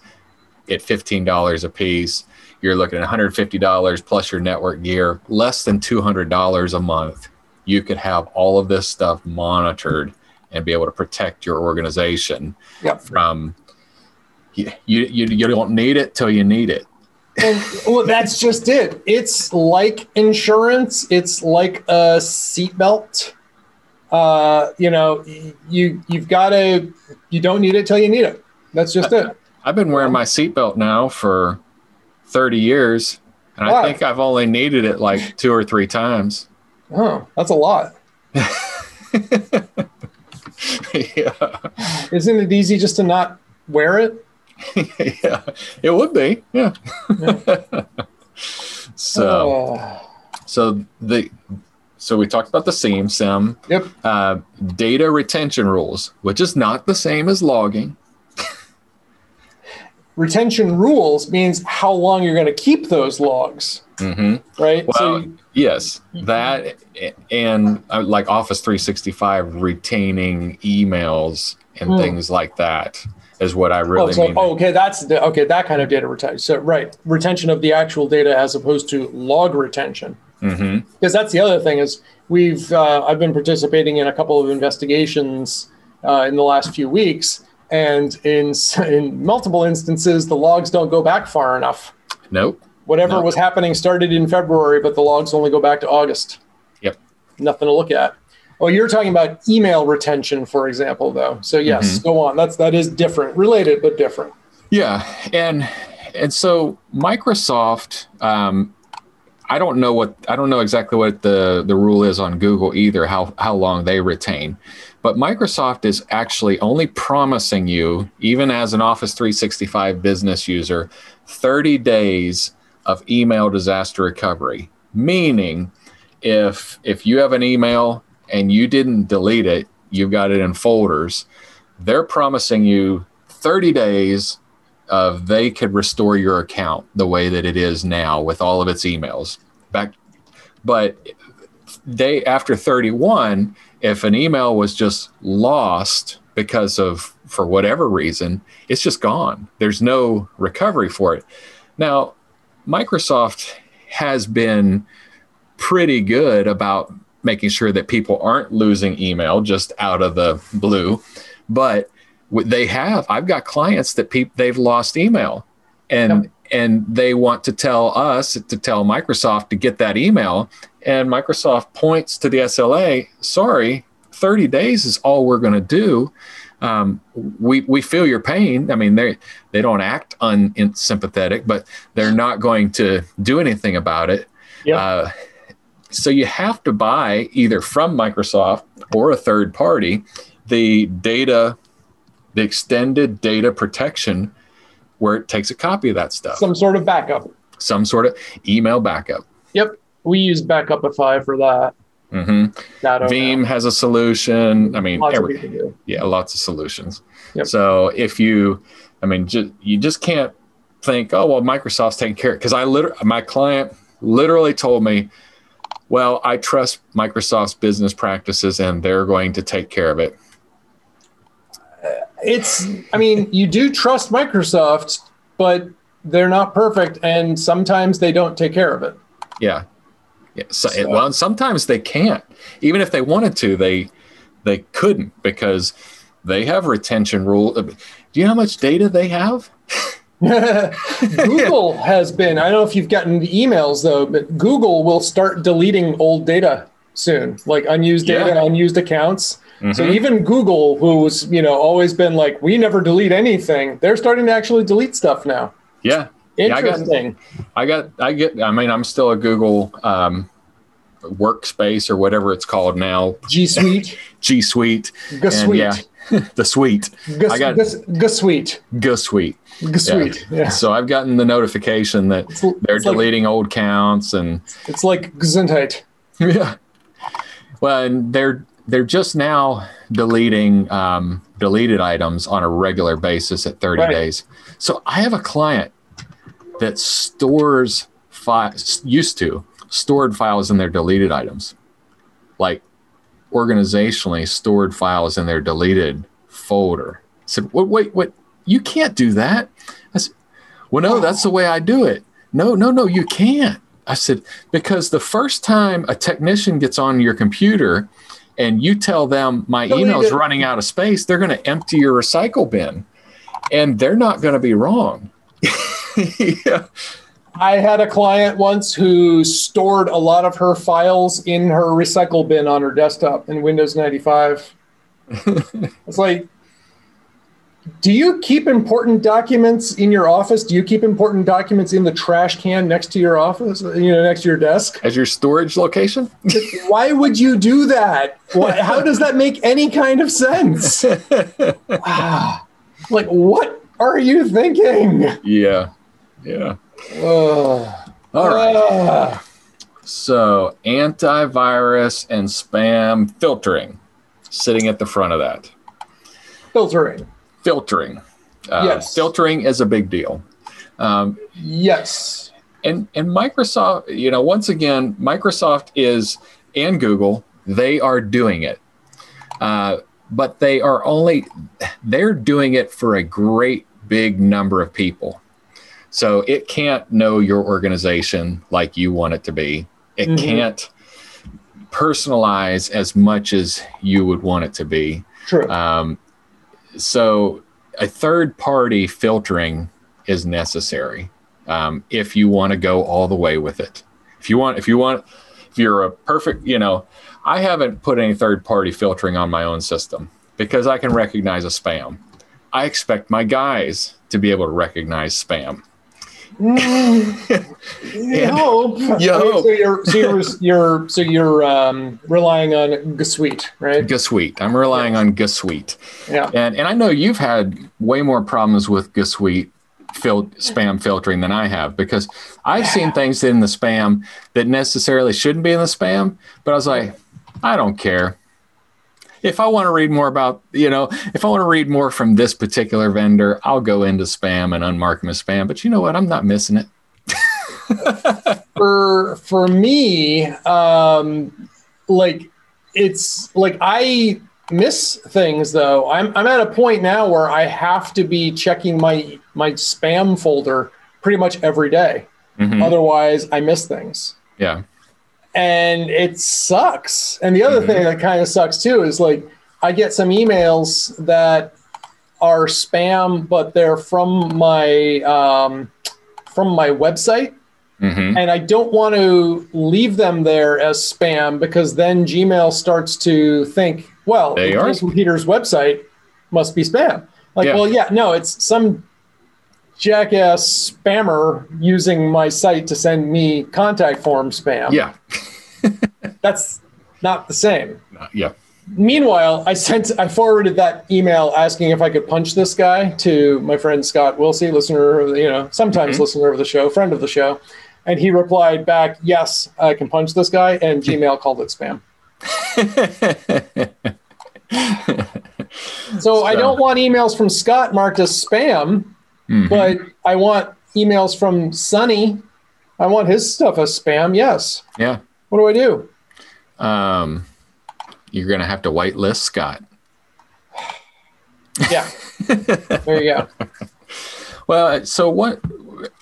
at fifteen dollars a piece. You're looking at one hundred fifty dollars plus your network gear, less than two hundred dollars a month. You could have all of this stuff monitored and be able to protect your organization Yep. from you, you, you don't need it till you need it. and well, that's just it. It's like insurance. It's like a seatbelt. Uh, you know, you you've got to. You don't need it till you need it. That's just it. I've been wearing my seatbelt now for 30 years, and I think I've only needed it like two or three times. Oh, that's a lot. <laughs> yeah. Isn't it easy just to not wear it? <laughs> yeah, it would be. Yeah. <laughs> so, Oh. so the so we talked about the SIEM SIM yep. uh, data retention rules, which is not the same as logging. Retention rules means how long you're going to keep those logs, hmm right? Well, you- yes, that and uh, like Office 365 retaining emails and Hmm. things like that is what I really oh, so, mean. oh, okay, that's the, okay. That kind of data retention. So, right, retention of the actual data as opposed to log retention. hmm because that's the other thing is we've uh, I've been participating in a couple of investigations uh, in the last few weeks, and in in multiple instances the logs don't go back far enough. Nope. Whatever No. was happening started in February, but the logs only go back to August. Yep. Nothing to look at. Oh, you're talking about email retention, for example, though. So yes, go on. That's that is different, related but different. Yeah, and and so Microsoft, um, I don't know what I don't know exactly what the the rule is on Google either. How how long they retain, but Microsoft is actually only promising you, even as an Office 365 business user, 30 days of email disaster recovery. Meaning, if if you have an email and you didn't delete it, you've got it in folders. They're promising you 30 days of they could restore your account the way that it is now with all of its emails back but day after 31 if an email was just lost because of for whatever reason it's just gone there's no recovery for it now microsoft has been pretty good about making sure that people aren't losing email just out of the blue but they have i've got clients that peop they've lost email and Yep. and they want to tell us to tell microsoft to get that email and microsoft points to the sla sorry 30 days is all we're going to do um, we we feel your pain i mean they they don't act unsympathetic but they're not going to do anything about it Yep. uh, so you have to buy either from Microsoft or a third party the data, the extended data protection, where it takes a copy of that stuff, some, Some sort of backup. Some sort of email backup. Yep. We use Backupify for that. Hmm Not Veeam has a solution. I mean, Lots every, yeah, lots of solutions. Yep. So if you, I mean, ju- you just can't think, oh well, Microsoft's taking care. Because I literally, my client literally told me, well, I trust Microsoft's business practices and they're going to take care of it. It's, I mean, you do trust Microsoft, but they're not perfect, and sometimes they don't take care of it. Yeah. Yeah. So, So- well, sometimes they can't. Even if they wanted to, they they couldn't because they have retention rule. Do you know how much data they have? <laughs> Google has been, I don't know if you've gotten the emails though, but Google will start deleting old data soon, like unused data, Yeah. unused accounts. So Mhm. even Google, who's you know always been like, we never delete anything, they're starting to actually delete stuff now. Yeah. Yeah, I got- Interesting. I got, I get, I mean, I'm still a Google um, workspace or whatever it's called now, G Suite, <laughs> G Suite, G Suite, yeah, <laughs> the suite, I got- G Suite, G Suite. G Suite. Yeah. So I've gotten the notification that It's, they're it's like, deleting old counts and it's like Gesundheit. <laughs> yeah. Well, and they're they're just now deleting um, deleted items on a regular basis at 30 Right. days. So I have a client that stores files used to stored files in their deleted items, like organizationally stored files in their deleted folder. I said, wait, wait, wait, you can't do that. I said, well, no, that's the way I do it. No, no, no, you can't. I said, because the first time a technician gets on your computer and you tell them my email's running out of space, they're going to empty your recycle bin and they're not going to be wrong. <laughs> yeah. I had a client once who stored a lot of her files in her recycle bin on her desktop in Windows 95. <laughs> it's like, do you keep important documents in your office? Do you keep important documents in the trash can next to your office, you know, next to your desk? As your storage location? Why would you do that? Why, how does that make any kind of sense? <laughs> Ah, like, what? Are you thinking? Yeah. Yeah. Ugh. All right. So, antivirus and spam filtering sitting at the front of that. filtering. Filtering. Uh, Yes. Filtering is a big deal. Um, Yes. and and Microsoft, you know, once again, Microsoft is and Google, they are doing it, uh, but they are only they're doing it for a great big number of people. So it can't know your organization like you want it to be. It Mhm. can't personalize as much as you would want it to be. True. Um, so a third party filtering is necessary um, if you want to go all the way with it. If you want, if you want, if you're a perfect, you know, I haven't put any third party filtering on my own system because I can recognize a spam. I expect my guys to be able to recognize spam. You hope. You hope. So you're so you're you're so you're um, relying on G Suite, right? G Suite. I'm relying on G Suite. Yeah. And and I know you've had way more problems with G Suite fil- spam filtering than I have because I've seen things in the spam that necessarily shouldn't be in the spam, but I was like, I don't care. If I want to read more about, you know, if I want to read more from this particular vendor, I'll go into spam and unmark them as spam. But you know what? I'm not missing it. <laughs> For for me, um, like it's like I miss things though. I'm I'm at a point now where I have to be checking my my spam folder pretty much every day. Mhm. Otherwise, I miss things. Yeah. And it sucks. And the other Mhm. thing that kind of sucks too is like I get some emails that are spam, but they're from my um, from my website, hmm and I don't want to leave them there as spam because then Gmail starts to think, well. Peter's website must be spam. Like, Yeah. well, yeah, no, it's some jackass spammer using my site to send me contact form spam Yeah. <laughs> that's not the same. Yeah. Meanwhile, I sent I forwarded that email asking if I could punch this guy to my friend Scott Wilsey, listener of the, you know, sometimes Mhm. listener of the show, friend of the show. And he replied back, Yes, I can punch this guy, and Gmail called it spam. <laughs> So, I don't want emails from Scott marked as spam, Mhm. but I want emails from Sonny. I want his stuff as spam, yes. yeah. What do I do? Um, you're going to have to whitelist Scott. Yeah. there you go. <laughs> Well, so what?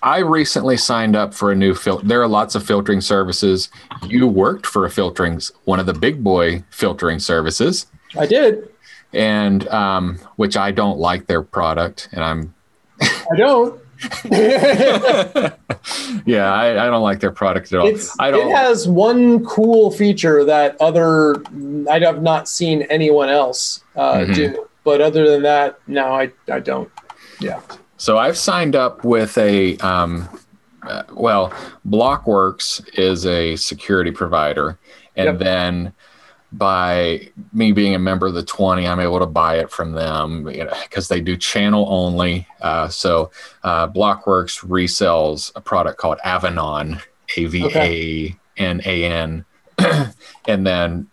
I recently signed up for a new filter. There are lots of filtering services. You worked for a filtering, one of the big boy filtering services, I did. and um, which I don't like their product, and I'm I don't. <laughs> yeah, I, I don't like their product at all. It's, I it don't. It has one cool feature that other I have not seen anyone else uh, Mhm. do. But other than that, no, I, I don't. Yeah. So I've signed up with a, um, uh, well, Blockworks is a security provider. And Yep. then by me being a member of the 20, I'm able to buy it from them you know, because they do channel only. Uh, so uh, Blockworks resells a product called Avanan, A V A N A N. <clears throat> And then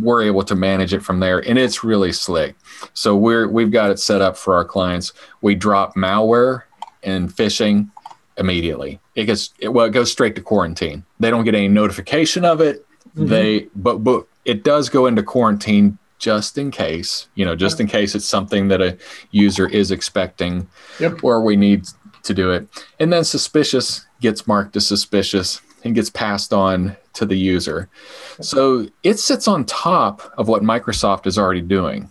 we're able to manage it from there. And it's really slick. So we're we've got it set up for our clients. We drop malware and phishing immediately. It gets it, well, it goes straight to quarantine. They don't get any notification of it. Mhm. They but but it does go into quarantine just in case, you know, just in case it's something that a user is expecting Yep. or we need to do it. And then suspicious gets marked as suspicious and gets passed on to the user. So it sits on top of what Microsoft is already doing.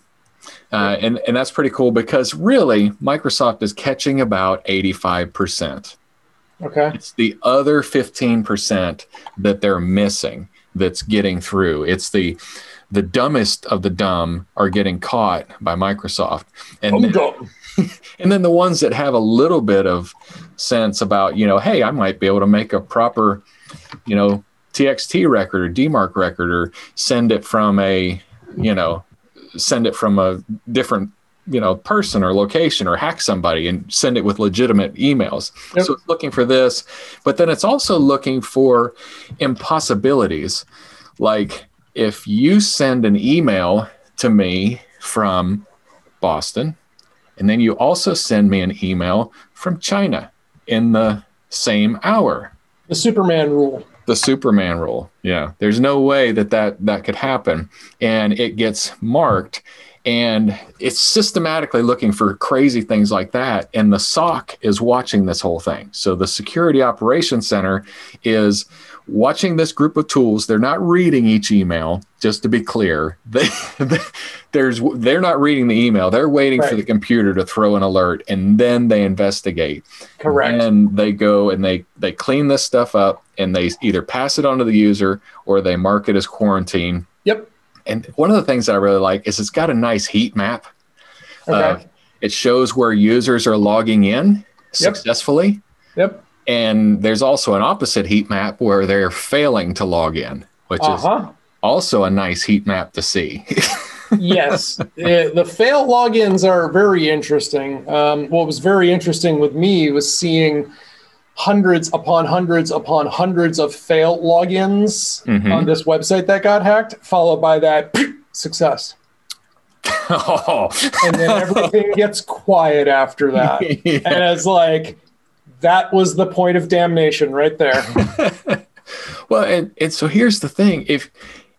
Uh, and, and that's pretty cool because really Microsoft is catching about 85%. Okay. It's the other 15% that they're missing that's getting through. It's the the dumbest of the dumb are getting caught by Microsoft. And Oh, then- dumb. <laughs> and then the ones that have a little bit of sense about, you know, hey, I might be able to make a proper, you know, TXT record or DMARC record or send it from a, you know, send it from a different you know person or location or hack somebody and send it with legitimate emails Yep. so it's looking for this but then it's also looking for impossibilities like if you send an email to me from boston and then you also send me an email from china in the same hour The Superman rule. the Superman rule. Yeah, there's no way that that that could happen, and it gets marked, and it's systematically looking for crazy things like that. And the SOC is watching this whole thing. So the Security Operations Center is watching this group of tools. They're not reading each email. Just to be clear, <laughs> they, there's they're not reading the email. They're waiting for the computer to throw an alert, and then they investigate Correct. and they go and they they clean this stuff up and they either pass it on to the user or they mark it as quarantine Yep. And one of the things that i really like is it's got a nice heat map Okay. Uh, it shows where users are logging in successfully yep. and there's also an opposite heat map where they're failing to log in which Uh is also a nice heat map to see <laughs> yes, Uh, the fail logins are very interesting. Um, what was very interesting with me was seeing hundreds upon hundreds upon hundreds of fail logins Mhm. on this website that got hacked, followed by that <clears throat> success, oh and then everything <laughs> gets quiet after that. Yeah. <laughs> And it's like that was the point of damnation right there. <laughs> Well, and, and so here's the thing: if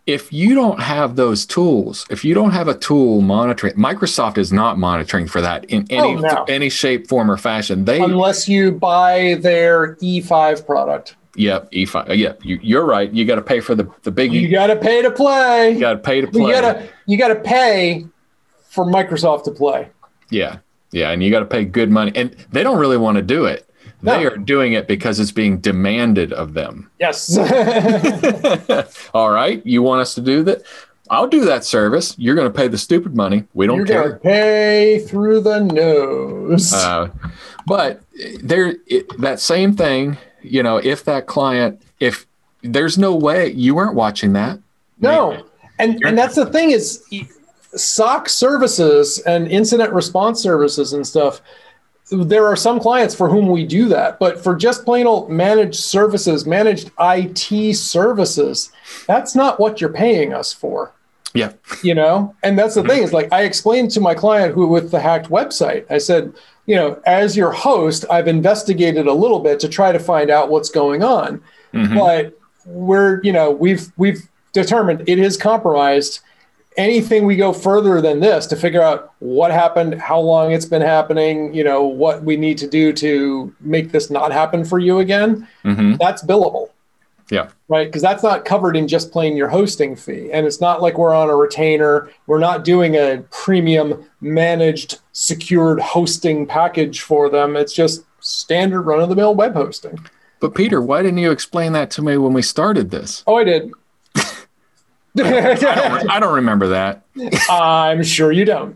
if you don't have those tools, if you don't have a tool monitoring, Microsoft is not monitoring for that in any Oh, no. any shape, form, or fashion. They, Unless you buy their E5 product, yep, E5, yep, you, you're right. You got to pay for the the big. you You, got to pay to play. got to pay to You play. gotta you gotta pay for Microsoft to play. Yeah, yeah, and you got to pay good money, and they don't really want to do it. They are doing it because it's being demanded of them. Yes. <laughs> <laughs> All right, you want us to do that? I'll do that service. You're going to pay the stupid money. We don't You're care. gonna pay through the nose. Uh, but there, it, that same thing, you know, if that client, if there's no way you weren't watching that. no. And You're- and that's the thing is SOC services and incident response services and stuff. There are some clients for whom we do that, but for just plain old managed services, managed IT services, that's not what you're paying us for. Yeah. you know and that's the thing is like i explained to my client who with the hacked website i said you know as your host i've investigated a little bit to try to find out what's going on Mhm. but we're you know we've we've determined it is compromised anything we go further than this to figure out what happened how long it's been happening you know what we need to do to make this not happen for you again Mhm. that's billable Yeah. right? Because that's not covered in just playing your hosting fee. And it's not like we're on a retainer. We're not doing a premium managed secured hosting package for them. It's just standard run of the mill web hosting. But Peter, why didn't you explain that to me when we started this? Oh, I did. I don't, I don't remember that. I'm sure you don't.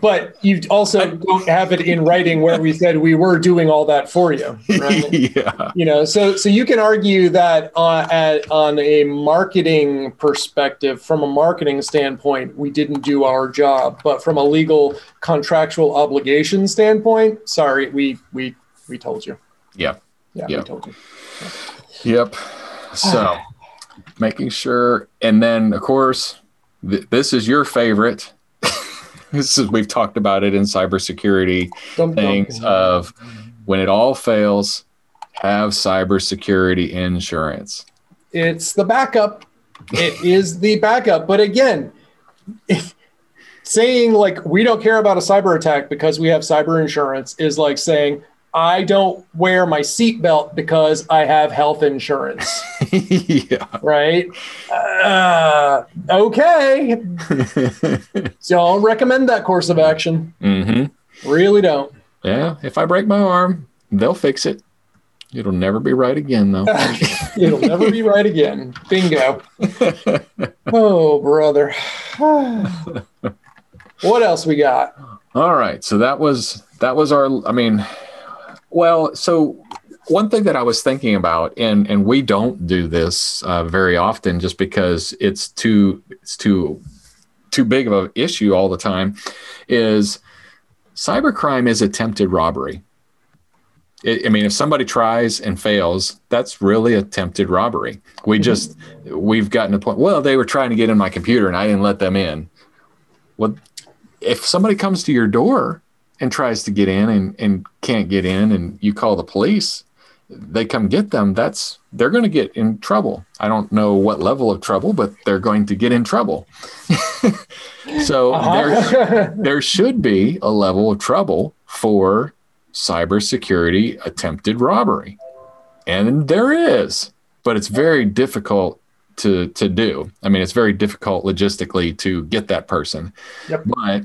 But you also don't have it in writing where we said we were doing all that for you. Right? <laughs> yeah. you know so so you can argue that on at, on a marketing perspective from a marketing standpoint we didn't do our job but from a legal contractual obligation standpoint sorry we we we told you Yeah. yeah, Yeah. we told you Yep. So making sure, and then of course, th- this is your favorite. <laughs> this is we've talked about it in cybersecurity Dum, dum. things of when it all fails, have cybersecurity insurance. it's the backup it is the backup but again if <laughs> saying like we don't care about a cyber attack because we have cyber insurance is like saying i don't wear my seatbelt because i have health insurance <laughs> yeah. right uh, okay <laughs> So I don't recommend that course of action hmm really don't Yeah. If I break my arm, they'll fix it. It'll never be right again, though. <laughs> it'll never be right again bingo oh brother <sighs> what else we got All right. So that was that was our I mean well, so one thing that I was thinking about and and we don't do this uh, very often just because it's too it's too too big of an issue all the time is cybercrime is attempted robbery. I I mean, if somebody tries and fails, that's really attempted robbery. We just we've gotten to the point. Well, they were trying to get in my computer and I didn't let them in. Well, if somebody comes to your door and tries to get in and, and can't get in, and you call the police, they come get them. That's they're going to get in trouble. I don't know what level of trouble, but they're going to get in trouble. <laughs> so there Uh-huh. <laughs> there should be a level of trouble for cybersecurity attempted robbery. And there is, but it's very difficult to to do. I mean, it's very difficult logistically to get that person. Yep. But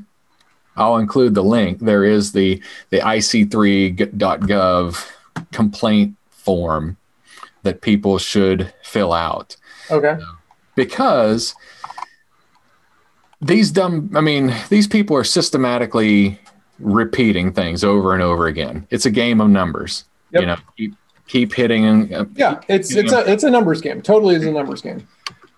I'll include the link. There is the the ic3.gov complaint form that people should fill out okay. because these dumb i mean these people are systematically repeating things over and over again it's a game of numbers Yep. you know keep keep hitting and uh, Yeah, it's keep- it's a it's a numbers game. Totally is a numbers game.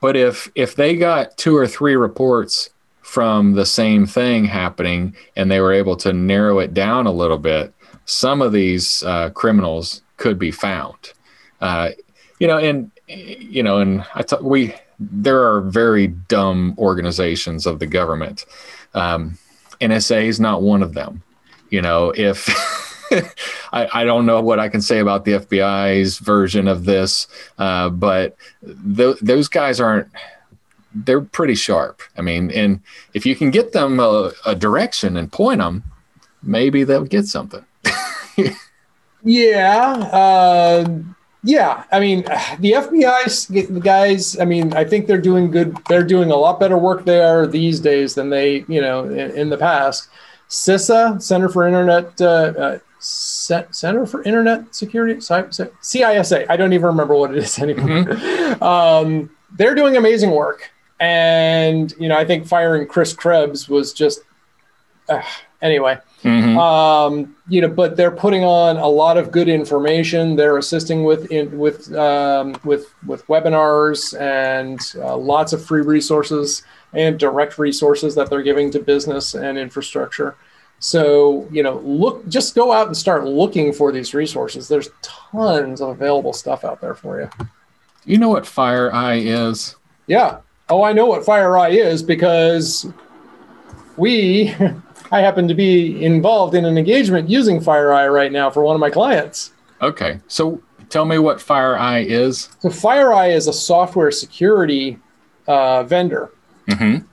but if if they got two or three reports from the same thing happening and they were able to narrow it down a little bit some of these uh, criminals could be found uh, you know and you know and i thought we there are very dumb organizations of the government um, nsa is not one of them you know if <laughs> I, I don't know what I can say about the FBI's version of this, uh, but th- those guys aren't. They're pretty sharp. I mean, and if you can get them a, a direction and point them, maybe they'll get something. <laughs> Yeah, uh, yeah. I mean, the FBI the guys. I mean, I think they're doing good. They're doing a lot better work there these days than they, you know, in, in the past. CISA, Center for Internet, uh, uh, Center for Internet Security, CISA. I don't even remember what it is <laughs> anymore. um, they're doing amazing work, and you know, I think firing Chris Krebs was just. Uh, anyway, Mhm. um, you know, but they're putting on a lot of good information. They're assisting with in, with um, with with webinars and uh, lots of free resources and direct resources that they're giving to business and infrastructure. So you know, look, just go out and start looking for these resources. There's tons of available stuff out there for you. You know what FireEye is? Yeah. Oh, I know what FireEye is because we, <laughs> I happen to be involved in an engagement using FireEye right now for one of my clients. Okay, so tell me what FireEye is. So FireEye is a software security uh, vendor. Mm-hmm.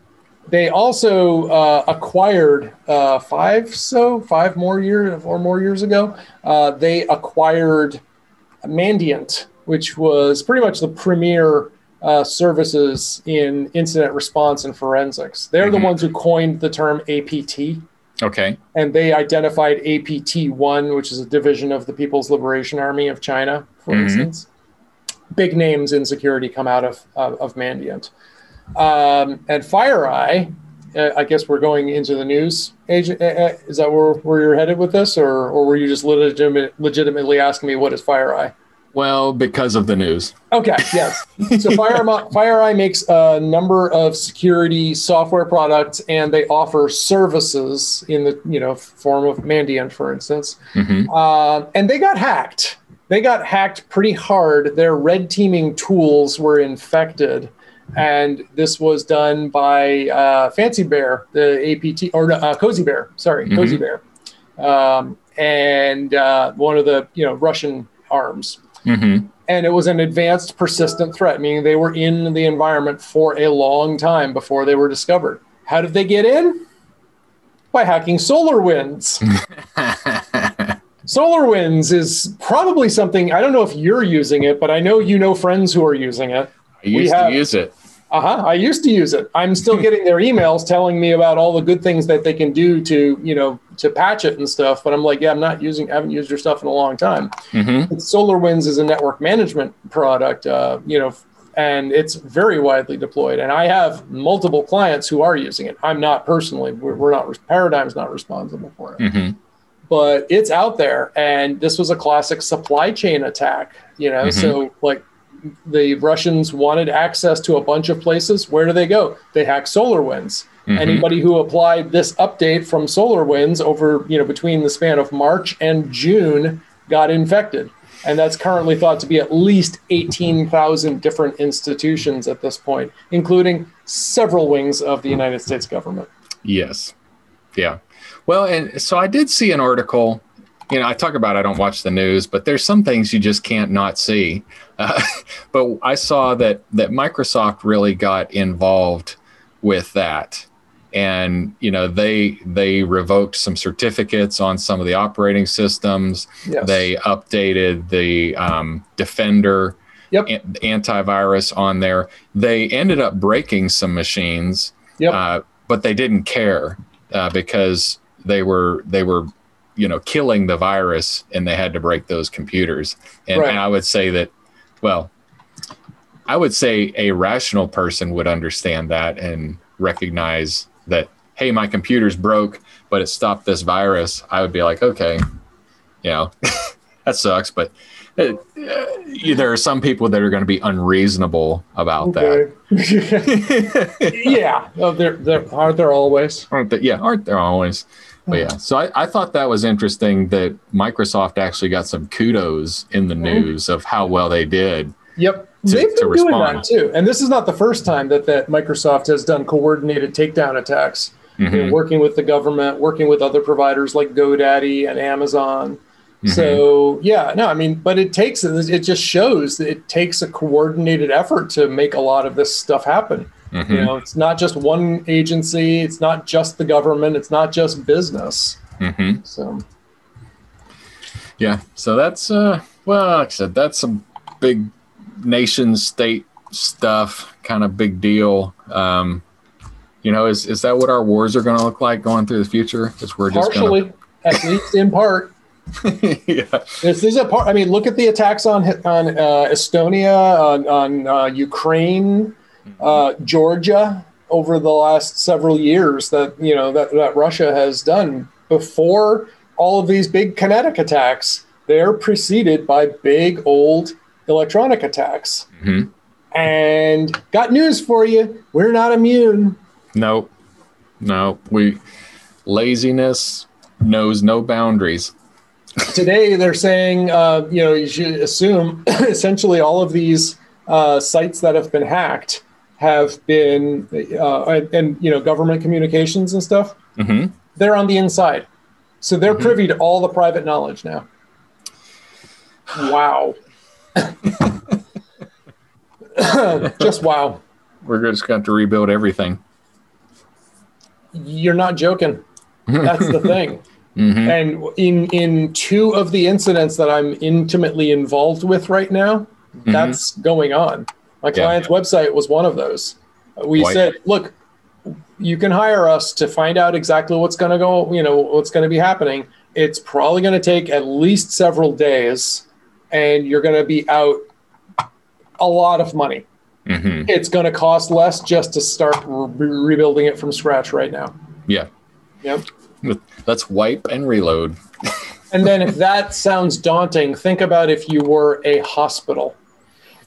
They also uh, acquired uh, five so five more years or more years ago. Uh, they acquired Mandiant, which was pretty much the premier uh, services in incident response and forensics. They're the Mhm. ones who coined the term APT, Okay. and they identified APT1, which is a division of the People's Liberation Army of China, for Mhm. instance. Big names in security come out of, of, of Mandiant. Um, and FireEye, uh, I guess we're going into the news. Agent, uh, uh, is that where, where you're headed with this, or, or were you just legitimate, legitimately asking me what is FireEye? Well, because of the news. Okay, yes. So <laughs> FireEye, FireEye makes a number of security software products, and they offer services in the you know form of Mandiant, for instance. hmm Uh, and they got hacked. They got hacked pretty hard. Their red teaming tools were infected, and this was done by uh, Fancy Bear, the APT or uh, Cozy Bear. Sorry, Mhm. Cozy Bear, um, and uh, one of the you know Russian arms hmm and it was an advanced persistent threat meaning they were in the environment for a long time before they were discovered. How did they get in? By hacking SolarWinds. <laughs> SolarWinds is probably something i don't know if you're using it but i know you know friends who are using it. I used have- to use it. Uh-huh i used to use it i'm still <laughs> getting their emails telling me about all the good things that they can do to you know to patch it and stuff but i'm like yeah i'm not using i haven't used your stuff in a long time hmm SolarWinds is a network management product, uh, you know, and it's very widely deployed. And I have multiple clients who are using it. I'm not personally. We're, we're not. Paradigm's not responsible for it, hmm but it's out there. And this was a classic supply chain attack. You know, Mhm. so like the Russians wanted access to a bunch of places. Where do they go? They hack SolarWinds. Mm-hmm. Anybody who applied this update from SolarWinds over, you know, between the span of March and June got infected. And that's currently thought to be at least 18,000 different institutions at this point, including several wings of the United States government. Yes. Yeah. Well, and so I did see an article. You know, I talk about I don't watch the news, but there's some things you just can't not see. Uh, <laughs> but I saw that that Microsoft really got involved with that, and you know they they revoked some certificates on some of the operating systems. Yes. They updated the um, Defender Yep. an- antivirus on there. They ended up breaking some machines Yep. uh, but they didn't care uh, because they were they were you know killing the virus and they had to break those computers and, Right. and i would say that well i would say a rational person would understand that and recognize that hey my computer's broke but it stopped this virus i would be like okay you know <laughs> that sucks but uh, there are some people that are going to be unreasonable about that <laughs> <laughs> yeah. Oh, there, there aren't there always. aren't? Yeah, aren't there always? But yeah, so I, I thought that was interesting that Microsoft actually got some kudos in the news of how well they did. Yep. To- They've to been doing that too. And this is not the first time that, that Microsoft has done coordinated takedown attacks. You know, Mhm. working with the government, working with other providers like GoDaddy and Amazon. Mm-hmm. So yeah, no, I mean, but it takes it just shows that it takes a coordinated effort to make a lot of this stuff happen. Mhm. You know, it's not just one agency, it's not just the government, it's not just business. Mhm. So Yeah, so that's uh, well, like I said, that's some big nation state stuff, kind of big deal. Um, you know, is is that what our wars are going to look like going through the future? Is we're just partially, at least in part, <laughs> yeah. This is a part. I mean, look at the attacks on on uh, Estonia, on, on uh, Ukraine, uh, Georgia over the last several years. That you know that, that Russia has done before all of these big kinetic attacks. They're preceded by big old electronic attacks. Mhm. And got news for you: we're not immune. Nope. No, we laziness knows no boundaries. <laughs> today they're saying uh, you know you should assume <coughs> essentially all of these uh, sites that have been hacked have been uh, and, and you know government communications and stuff hmm they're on the inside. So they're privy to all the private knowledge now. Wow. <laughs> Just wow. We're just going to rebuild everything. you're not joking. That's the thing. <laughs> Mhm. And in in two of the incidents that I'm intimately involved with right now, that's going on. My Yeah. client's website was one of those. We Why- said, look, you can hire us to find out exactly what's going to go, you know, what's going to be happening. It's probably going to take at least several days and you're going to be out a lot of money. Mhm. It's going to cost less just to start re- rebuilding it from scratch right now. Yeah. Yep. Let's wipe and reload. <laughs> And then if that sounds daunting, think about if you were a hospital.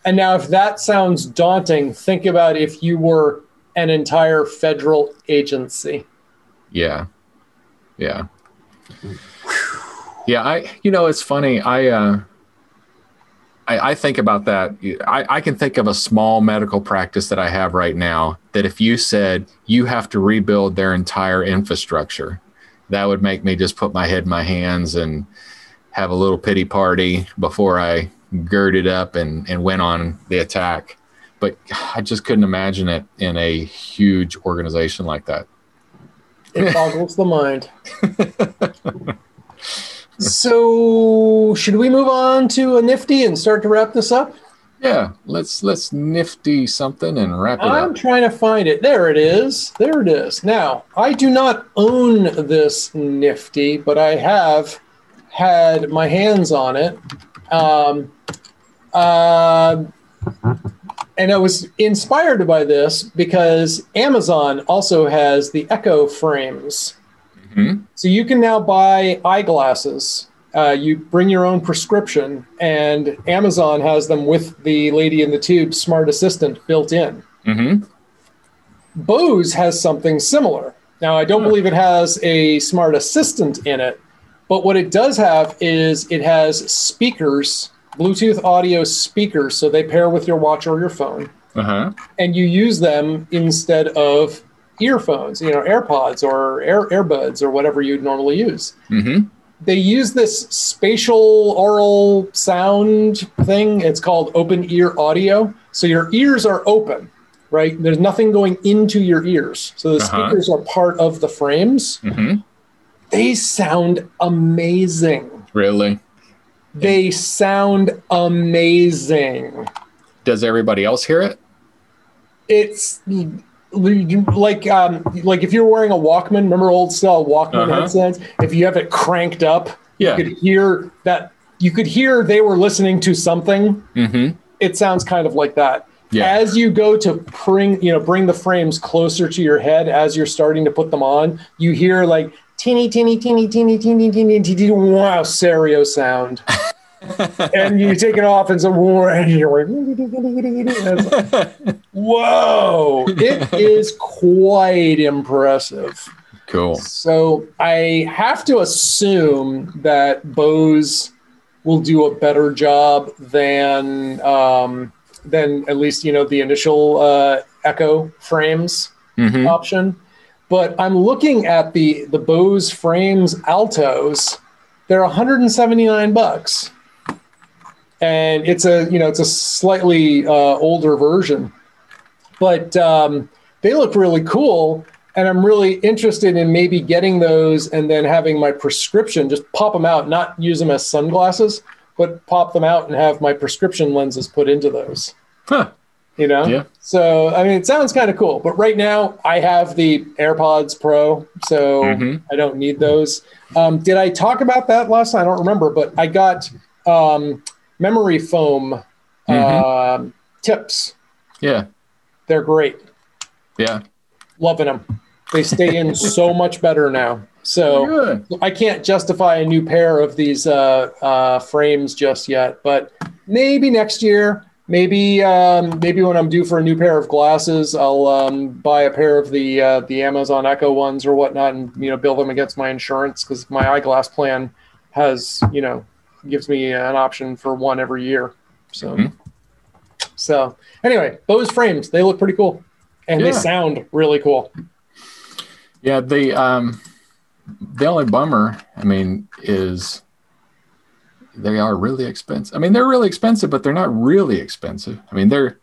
And now if that sounds daunting, think about if you were an entire federal agency. Yeah. Yeah. Yeah, I you know it's funny. I uh I, I think about that. I, I can think of a small medical practice that I have right now that if you said you have to rebuild their entire infrastructure, that would make me just put my head in my hands and have a little pity party before I girded up and, and went on the attack. But I just couldn't imagine it in a huge organization like that. It boggles the mind. <laughs> so, should we move on to a nifty and start to wrap this up? Yeah, let's let's nifty something and wrap it I'm up. trying to find it. There it is. There it is. Now, I do not own this Nifty, but I have had my hands on it. Um, uh, and I was inspired by this because Amazon also has the Echo frames. Mhm. So you can now buy eyeglasses. Uh, you bring your own prescription, and Amazon has them with the Lady in the Tube Smart Assistant built in. Mm-hmm. Bose has something similar. Now, I don't believe it has a smart assistant in it, but what it does have is it has speakers, Bluetooth audio speakers, so they pair with your watch or your phone, Uh huh. and you use them instead of earphones, you know, AirPods or Air earbuds or whatever you'd normally use. Mm-hmm. They use this spatial aural sound thing. It's called open ear audio. So your ears are open, right? There's nothing going into your ears. So the Uh-huh. speakers are part of the frames. Mm-hmm. They sound amazing. Really? They sound amazing. Does everybody else hear it? It's like um, like if you're wearing a Walkman, remember old style Walkman Uh-huh. headsets? If you have it cranked up, Yeah. you could hear that. You could hear they were listening to something. Mm-hmm. It sounds kind of like that. Yeah. As you go to bring, you know, bring the frames closer to your head as you're starting to put them on, you hear like teeny, teeny, teeny, teeny, teeny, teeny, teeny, teeny wow, stereo sound. <laughs> and you take it off and so <laughs> and you're like, whoa, it is quite impressive. Cool. So I have to assume that Bose will do a better job than um, than at least you know the initial uh, Echo frames Mm-hmm. option. But I'm looking at the the Bose frames Altos. They're 179 bucks, and it's a you know it's a slightly uh, older version, but um, they look really cool. And I'm really interested in maybe getting those and then having my prescription just pop them out, not use them as sunglasses, but pop them out and have my prescription lenses put into those Huh. You know Yeah. so i mean it sounds kind of cool but right now i have the airpods pro so Mhm. i don't need those um, did i talk about that last time i don't remember but i got um, memory foam um, tips Yeah. they're great Yeah. loving them they stay in <laughs> so much better now so Good. I can't justify a new pair of these uh, uh, frames just yet, but maybe next year. Maybe um, maybe when I'm due for a new pair of glasses, I'll um, buy a pair of the uh, the Amazon Echo ones or whatnot, and you know bill them against my insurance because my eyeglass plan has you know gives me an option for one every year. So Mhm. so anyway, those frames they look pretty cool, and they sound really cool. Yeah. The um, the only bummer, I mean, is they are really expensive. I mean, they're really expensive, but they're not really expensive. I mean, they're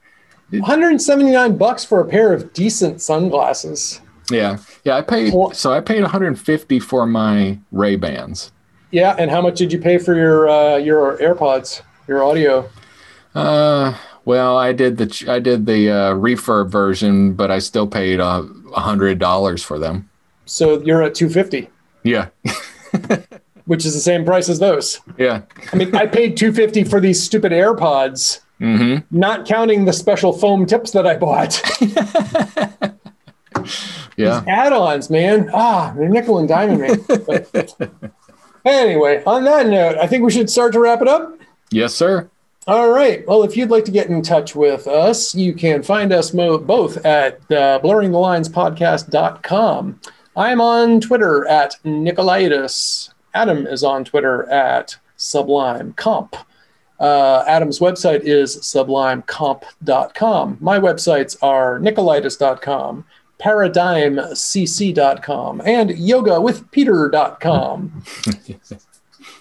179 bucks for a pair of decent sunglasses. yeah, yeah. I paid Well- so I paid 150 for my Ray Bans. Yeah, and how much did you pay for your uh, your AirPods, your audio? Uh, well, I did the I did the uh, refurb version, but I still paid uh, a hundred dollars for them. So you're at 250, Yeah, <laughs> which is the same price as those. yeah. I mean, I paid 250 for these stupid AirPods, Mm-hmm. not counting the special foam tips that I bought. <laughs> Yeah. Add-ons, man. Ah, they're nickel and diamond, man. But anyway, on that note, I think we should start to wrap it up. Yes, sir. All right. Well, if you'd like to get in touch with us, you can find us mo- both at uh, blurringthelinespodcast.com. I'm on Twitter at Nikolaidis. Adam is on Twitter at Sublime Comp. Uh, Adam's website is sublimecomp.com. My websites are nikolaidis.com, paradigmcc.com, and yogawithpeter.com. <laughs>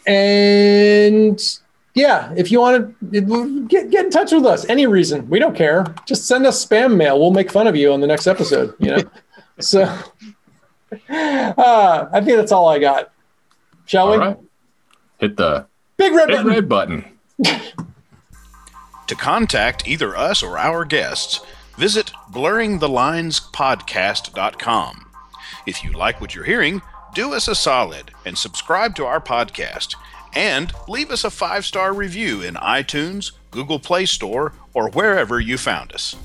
And yeah, if you want to get, get in touch with us, any reason, we don't care. Just send us spam mail. We'll make fun of you on the next episode, you know? <laughs> so <laughs> uh, I think that's all I got. Shall All we? right. Hit the Big red hit button. red button. To contact either us or our guests, visit blurringthelinespodcast.com. If you like what you're hearing, do us a solid and subscribe to our podcast and leave us a five star review in iTunes, Google Play Store, or wherever you found us.